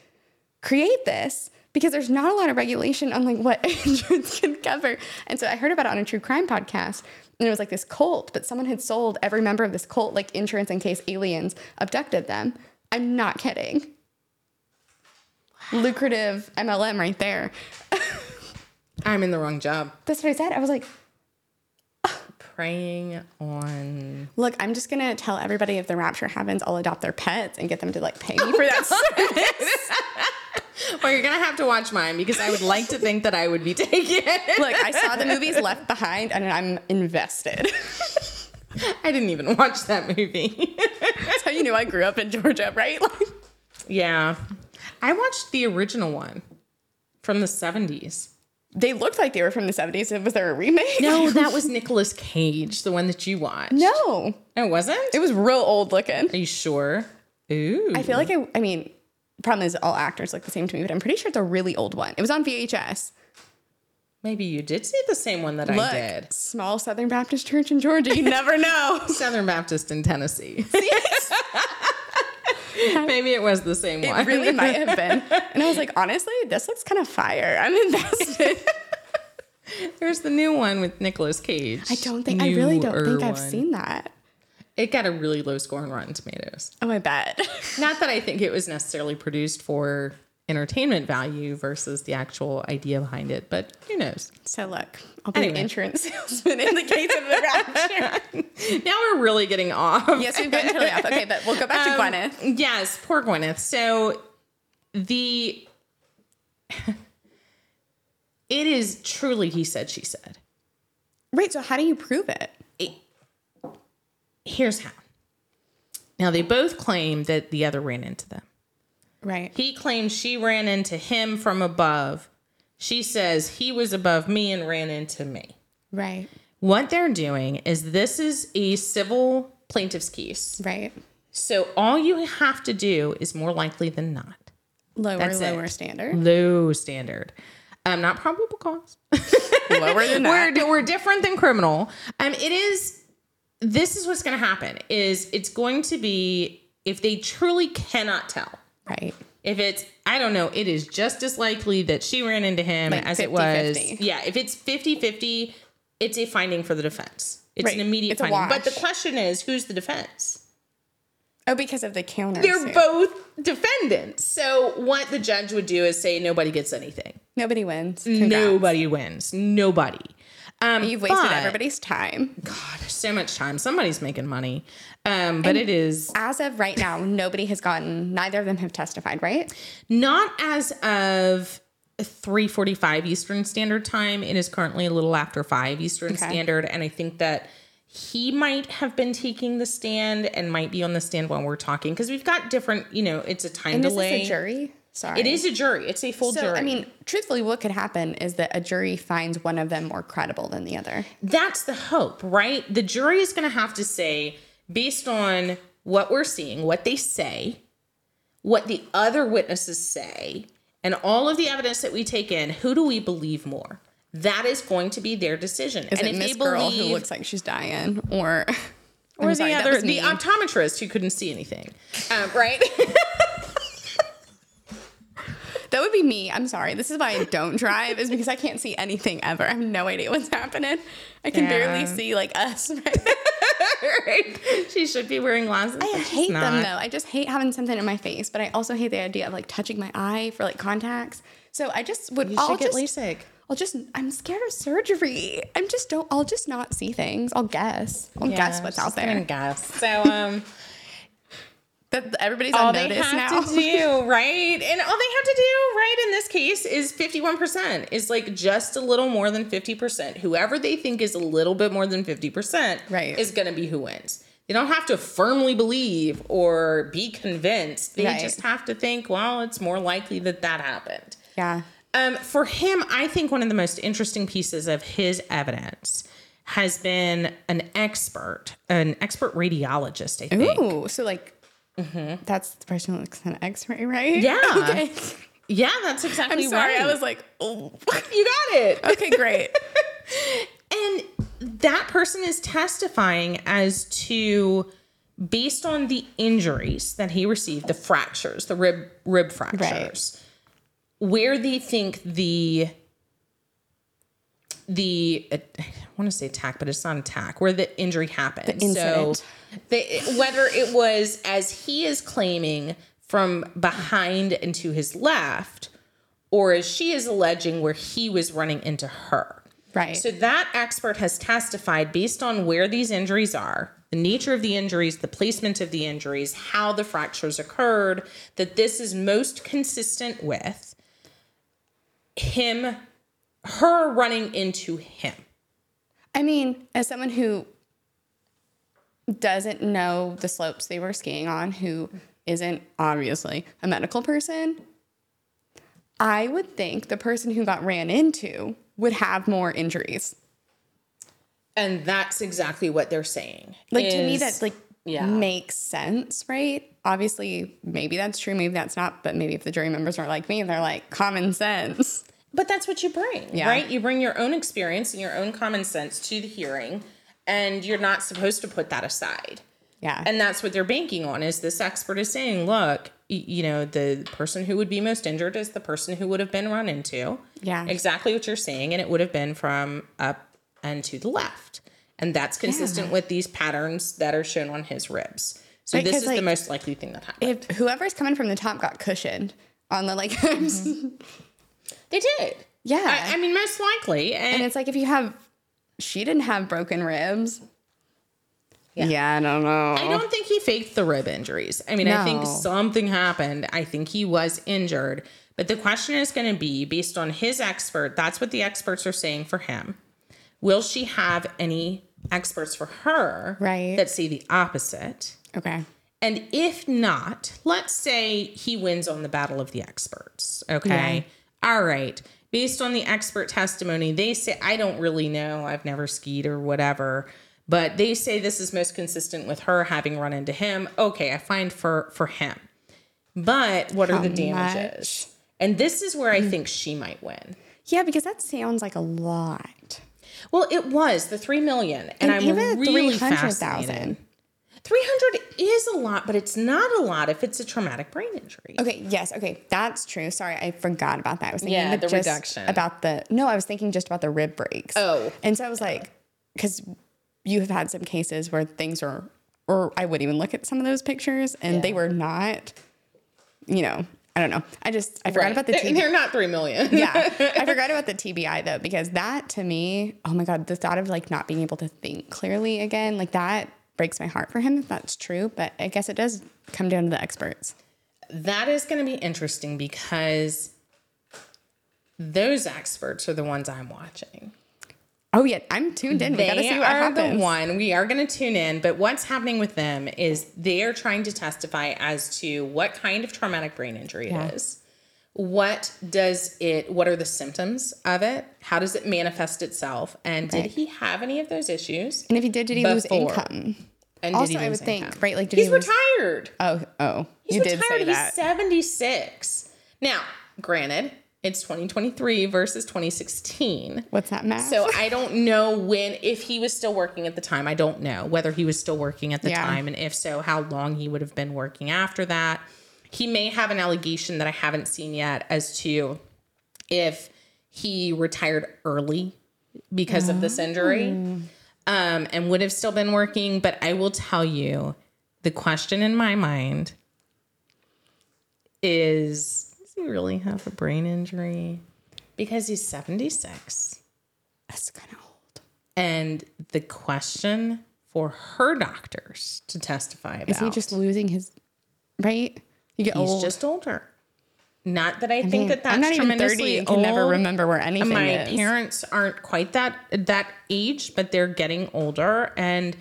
create this because there's not a lot of regulation on like what insurance can cover. And so I heard about it on a true crime podcast. And it was like this cult, but someone had sold every member of this cult like insurance in case aliens abducted them. I'm not kidding. Lucrative MLM right there.
I'm in the wrong job.
That's what I said. I was like,
Preying on
look, I'm just gonna tell everybody if the rapture happens, I'll adopt their pets and get them to like pay me for that service.
Well, you're gonna have to watch mine because I would like to think that I would be taken.
Look, I saw the movies Left Behind and I'm invested.
I didn't even watch that movie.
That's how you knew I grew up in Georgia, right? Like,
yeah, I watched the original one from the 70s.
they looked like they were from the 70s. Was there a remake?
No, that was Nicolas Cage, the one that you watched.
No.
Oh, it wasn't.
It was real old looking.
Are you sure? Ooh,
I feel like I, I mean, problem is all actors look the same to me, but I'm pretty sure it's a really old one. It was on VHS.
maybe you did see the same one that I did.
small Southern Baptist church in Georgia. You never know.
Southern Baptist in Tennessee. maybe it was the same one.
It really might have been. And I was like, honestly, this looks kind of fire. I'm invested.
There's the new one with Nicolas Cage.
I don't think, I really don't think I've
one.
seen that.
It got a really low score on Rotten Tomatoes.
Oh, I bet.
Not that I think it was necessarily produced for entertainment value versus the actual idea behind it, but who knows?
So look, I'll be an
Anyway.
insurance salesman in the case of the rapture.
Now we're really getting off.
yes, we've gotten totally off. Okay, but we'll go back to
Um,
Gwyneth.
Yes, poor Gwyneth. So the it is truly he said, she said.
Right. So how do you prove it?
Here's how. Now, they both claim that the other ran into them.
Right.
He claims she ran into him from above. She says he was above me and ran into me.
Right.
What they're doing is this is a civil plaintiff's case.
Right.
So all you have to do is more likely than not.
Lower,
That's it.
lower standard.
Low standard. Um, not probable cause.
Lower than that.
we're, we're different than criminal. Um, it is. This is what's going to happen. Is it's going to be if they truly cannot tell.
Right.
If it's, I don't know, it is just as likely that she ran into him
Like
as it was.
50-50.
Yeah, if it's 50 50, it's a finding for the defense. It's
Right.
an immediate
It's
finding. But the question is, who's the defense?
Oh, because of the counter.
They're
suit.
both defendants. So what the judge would do is say nobody gets anything.
Nobody wins. Congrats.
Nobody wins. Nobody. Um,
You've wasted
but-
everybody's time.
God, so much time. Somebody's making money. Um, but it is
As of right now, nobody has gotten. Neither of them have testified. Right.
not as of 3:45 Eastern Standard Time. It is currently a little after 5 Eastern
Okay.
Standard and I think that he might have been taking the stand and might be on the stand while we're talking because we've got different, you know, it's a time
And
delay.
this is a jury. Sorry.
It is a jury. It's a full
So
jury.
I mean, truthfully, what could happen is that a jury finds one of them more credible than the other.
that's the hope, right? The jury is going to have to say, based on what we're seeing, what they say, what the other witnesses say, and all of the evidence that we take in, who do we believe more? That is going to be their decision.
Is
and
it
if
Miss
they
Girl who looks like she's dying, or
or
I'm
the
that
other, the optometrist who couldn't see anything, um, right?
That would be me. I'm sorry. This is why I don't drive, is because I can't see anything ever. I have no idea what's happening. I can barely see like us.
right? She should be wearing glasses.
I hate them though. I just hate having something in my face, but I also hate the idea of like touching my eye for like contacts. So I just would.
You
I'll
should get
just,
LASIK.
I'll just. I'm scared of surgery. I'm just don't. I'll just not see things. I'll guess. I'll guess what's out there.
Guess. So, um.
That everybody's
all
on
they have
now.
to do, right? And all they have to do, right, in this case is 51%, is like just a little more than 50%. Whoever they think is a little bit more than 50%
Right.
is going to be who wins. They don't have to firmly believe or be convinced. They
Right.
just have to think, well, it's more likely that that happened.
yeah.
Um, for him, I think one of the most interesting pieces of his evidence has been an expert, an expert radiologist, I think.
Ooh. So like. Mm-hmm. That's the person who looks at an X-ray, right?
Yeah.
Okay.
Yeah, that's exactly
I'm sorry.
right.
I was like, oh.
you got it.
okay, great.
And that person is testifying as to based on the injuries that he received, the fractures, the rib rib fractures, where they think the the I want to say attack, but it's not attack, where the injury happened.
The incident.
So they, whether it was as he is claiming from behind and to his left, or as she is alleging where he was running into her.
Right.
So that expert has testified based on where these injuries are, the nature of the injuries, the placement of the injuries, how the fractures occurred, that this is most consistent with him, her running into him.
I mean, as someone who doesn't know the slopes they were skiing on, who isn't obviously a medical person, I would think the person who got ran into would have more injuries.
And that's exactly what they're saying.
Like to me, that like
yeah.
makes sense, right? Obviously, maybe that's true, maybe that's not. But maybe if the jury members aren't like me, they're like common sense.
But that's what you bring,
Yeah.
right? You bring your own experience and your own common sense to the hearing, and you're not supposed to put that aside.
Yeah,
And that's what they're banking on is this expert is saying, look, you know, the person who would be most injured is the person who would have been run into.
Yeah.
Exactly what you're saying. And it would have been from up and to the left. And that's consistent with these patterns that are shown on his ribs. So
Right,
this is the most likely thing that happened.
if whoever's coming from the top got cushioned on the like, mm-hmm.
They did.
yeah,
I, I mean, most likely. And,
And it's like if you have, she didn't have broken ribs. Yeah, I don't know.
I don't think he faked the rib injuries. I mean, I think something happened. I think he was injured, But the question is going to be based on his expert. That's what the experts are saying for him. Will she have any experts for her
Right.
that say the opposite?
Okay.
And if not, let's say he wins on the battle of the experts. Okay. All right. Based on the expert testimony, they say, I don't really know. I've never skied or whatever. But they say this is most consistent with her having run into him. Okay, I find for for him. But what are the damages? And this is where I mm-hmm. think she might win.
Yeah, because that sounds like a lot.
Well, it was the three million, and,
And
I'm
even
really
300,000.
fascinated. Three hundred is a lot, but it's not a lot if it's a traumatic brain injury.
Okay, yes, okay, that's true. Sorry, I forgot about that. I was thinking
Yeah, the
just
reduction.
about the no, I was thinking just about the rib breaks.
Oh.
and so I was like, because you have had some cases where things are, or I would even look at some of those pictures and they were not, you know, I don't know. I just I forgot
Right.
about the TBI.
they're not three million.
yeah, I forgot about the TBI though because that to me, oh my god, the thought of like not being able to think clearly again, like that breaks my heart for him if that's true. But I guess it does come down to the experts.
that is going to be interesting because those experts are the ones I'm watching.
Oh yeah, I'm tuned in. We gotta
They
see what
are
happens.
the one we are going to tune in. But what's happening with them is they are trying to testify as to what kind of traumatic brain injury
Yeah.
it is. What does it? What are the symptoms of it? How does it manifest itself? And did he have any of those issues?
And if he did, did he lose
Before.
income?
And
Also,
did he
I
lose
would think, right, like, did
he's
he lose-
retired.
Oh, oh,
He's
you did
retired.
say that.
He's 76. Now, granted, it's 2023 versus 2016.
What's that math?
So I don't know when, if he was still working at the time. I don't know whether he was still working at the
Yeah.
time, and if so, how long he would have been working after that. He may have an allegation that I haven't seen yet as to if he retired early because of this injury um, and would have still been working. But I will tell you the question in my mind is Does he really have a brain injury? Because he's 76.
That's kind of old.
And the question for her doctors to testify about
Is he just losing his right? You get
he's
old.
just older. Not that I, think
mean,
that that's
I'm not even
tremendously
30 and can never remember where anything
My
is.
parents aren't quite that that age, but they're getting older and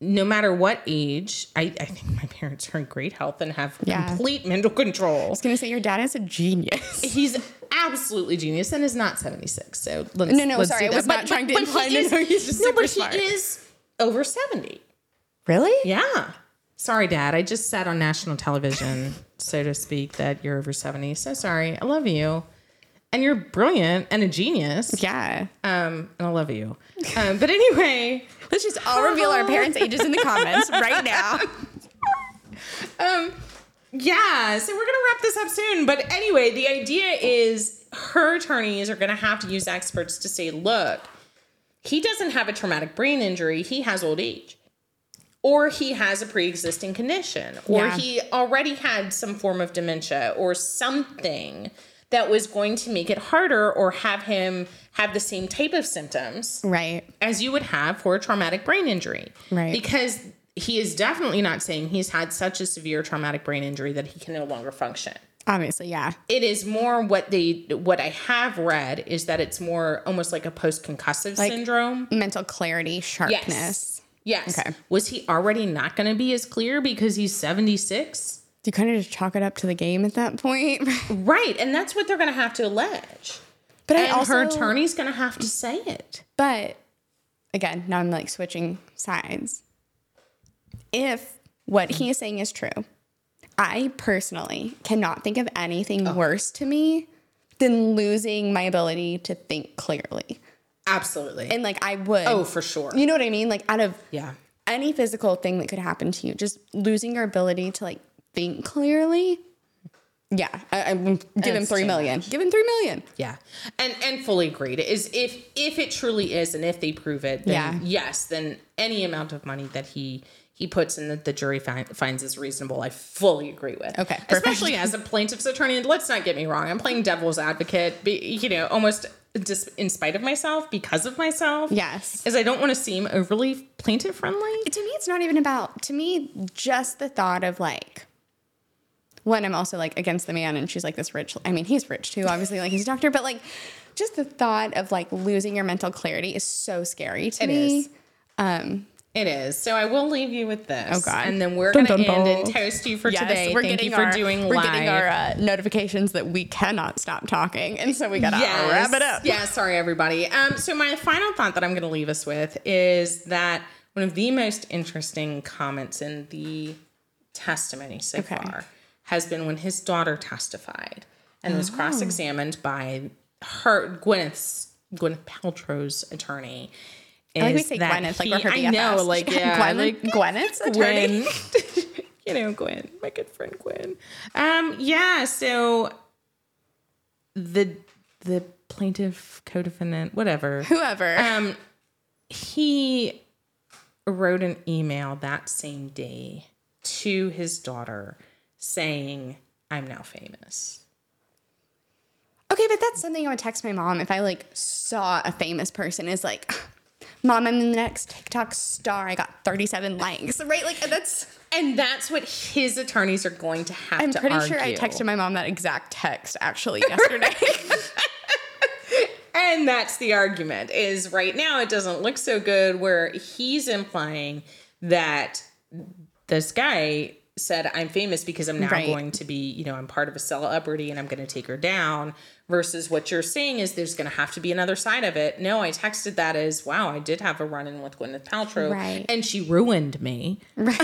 no matter what age, I, I think my parents are in great health and have
Yeah.
complete mental control.
I was gonna say your dad is a genius.
He's absolutely genius and is not 76. So let's,
No, no,
let's
sorry,
do
I was
that.
not trying to
but
imply
he
no,
is-
no, he's just
no,
super
but
smart.
he is over 70.
really?
Yeah. Sorry, Dad. I just sat on national television, so to speak, that you're over 70. So sorry. I love you. And you're brilliant and a genius.
Yeah.
Um, and I love you. Um, but anyway,
Let's just all reveal our parents' ages in the comments right now.
um, yeah, so we're gonna wrap this up soon. But anyway, the idea is her attorneys are gonna have to use experts to say, look, he doesn't have a traumatic brain injury, he has old age. Or he has a pre-existing condition, or
Yeah.
he already had some form of dementia or something that was going to make it harder or have him have the same type of symptoms
Right.
as you would have for a traumatic brain injury.
Right.
Because he is definitely not saying he's had such a severe traumatic brain injury that he can no longer function.
Obviously, yeah.
It is more what they what I have read is that it's more almost like a post concussive syndrome.
Mental clarity, sharpness.
Yes. Yes.
Okay.
Was he already not going to be as clear because he's 76?
Do you kind of just chalk it up to the game at that point?
Right, and that's what they're going to have to allege.
But
And
I also
her attorney's going to have to say it.
But again, now I'm like switching sides. If what he is saying is true, I personally cannot think of anything
Oh.
worse to me than losing my ability to think clearly.
Absolutely.
And like I would.
oh, for sure.
You know what I mean? Like out of
Yeah.
any physical thing that could happen to you, just losing your ability to like think clearly. Yeah, I, I'm give him three. Give him three million.
Yeah, and and fully agreed. Is if if it truly is, and if they prove it, then
Yeah.
yes, then any amount of money that he he puts in that the jury find, finds is reasonable. I fully agree with.
Okay, perfect.
especially as a plaintiff's attorney. And let's not get me wrong, I'm playing devil's advocate. Be, you know, almost just in spite of myself because of myself.
Yes.
is I don't want to seem overly plaintiff friendly.
to me it's not even about to me just the thought of like one, I'm also like against the man, and she's like this rich. I mean, he's rich too, obviously, like he's a doctor, but like just the thought of like losing your mental clarity is so scary to
It
me.
is. Um, It is. So I will leave you with this.
Oh, God.
And then we're going to
dun,
end and toast you for
Yes,
today.
we're
Thank
getting
you for
our,
doing
we're
live.
getting our uh, notifications that we cannot stop talking, and so we gotta
Yes.
wrap it up.
Yeah, sorry everybody. Um, so my final thought that I'm going to leave us with is that one of the most interesting comments in the testimony so
Okay.
far has been when his daughter testified and
Oh.
was cross-examined by her Gwyneth's Gwyneth Paltrow's attorney.
I like we
is
say
that
Gwyneth, like
he-
we're her
I know, like yeah,
Gwen,
like
Gwyneth's attorney.
Gwen. you know, Gwen, my good friend Gwen. Um, yeah, so the the plaintiff, co-defendant, whatever.
Whoever.
Um he wrote an email that same day to his daughter saying, I'm now famous.
Okay, but that's something I would text my mom if I like saw a famous person is like, Mom, I'm the next TikTok star. I got 37 likes. Right? Like that's
And that's what his attorneys are going to have
I'm
to
pretty sure I texted my mom that exact text actually yesterday.
And that's the argument is right now it doesn't look so good where he's implying that this guy said I'm famous because I'm now
Right.
going to be, you know, I'm part of a celebrity and I'm going to take her down versus what you're saying is there's going to have to be another side of it. No, I texted that as, wow, I did have a run in with Gwyneth Paltrow
Right.
and she ruined me. Right.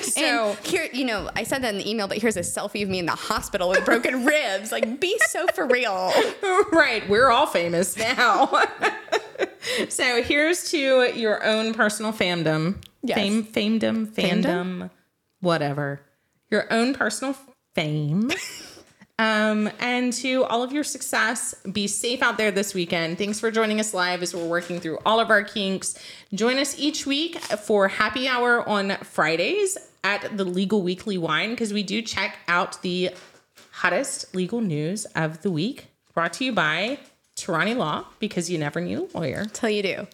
so
and here, you know, I said that in the email, but here's a selfie of me in the hospital with broken ribs. Like, be so for real.
right, we're all famous now. so here's to your own personal fandom.
Yes.
Fame, famedom, fandom, whatever. Your own personal fame. Um, and to all of your success, be safe out there this weekend. Thanks for joining us live as we're working through all of our kinks. Join us each week for happy hour on Fridays at the Legal Weekly Wine because we do check out the hottest legal news of the week. Brought to you by Tehrani Law because you never need a lawyer.
Till you do.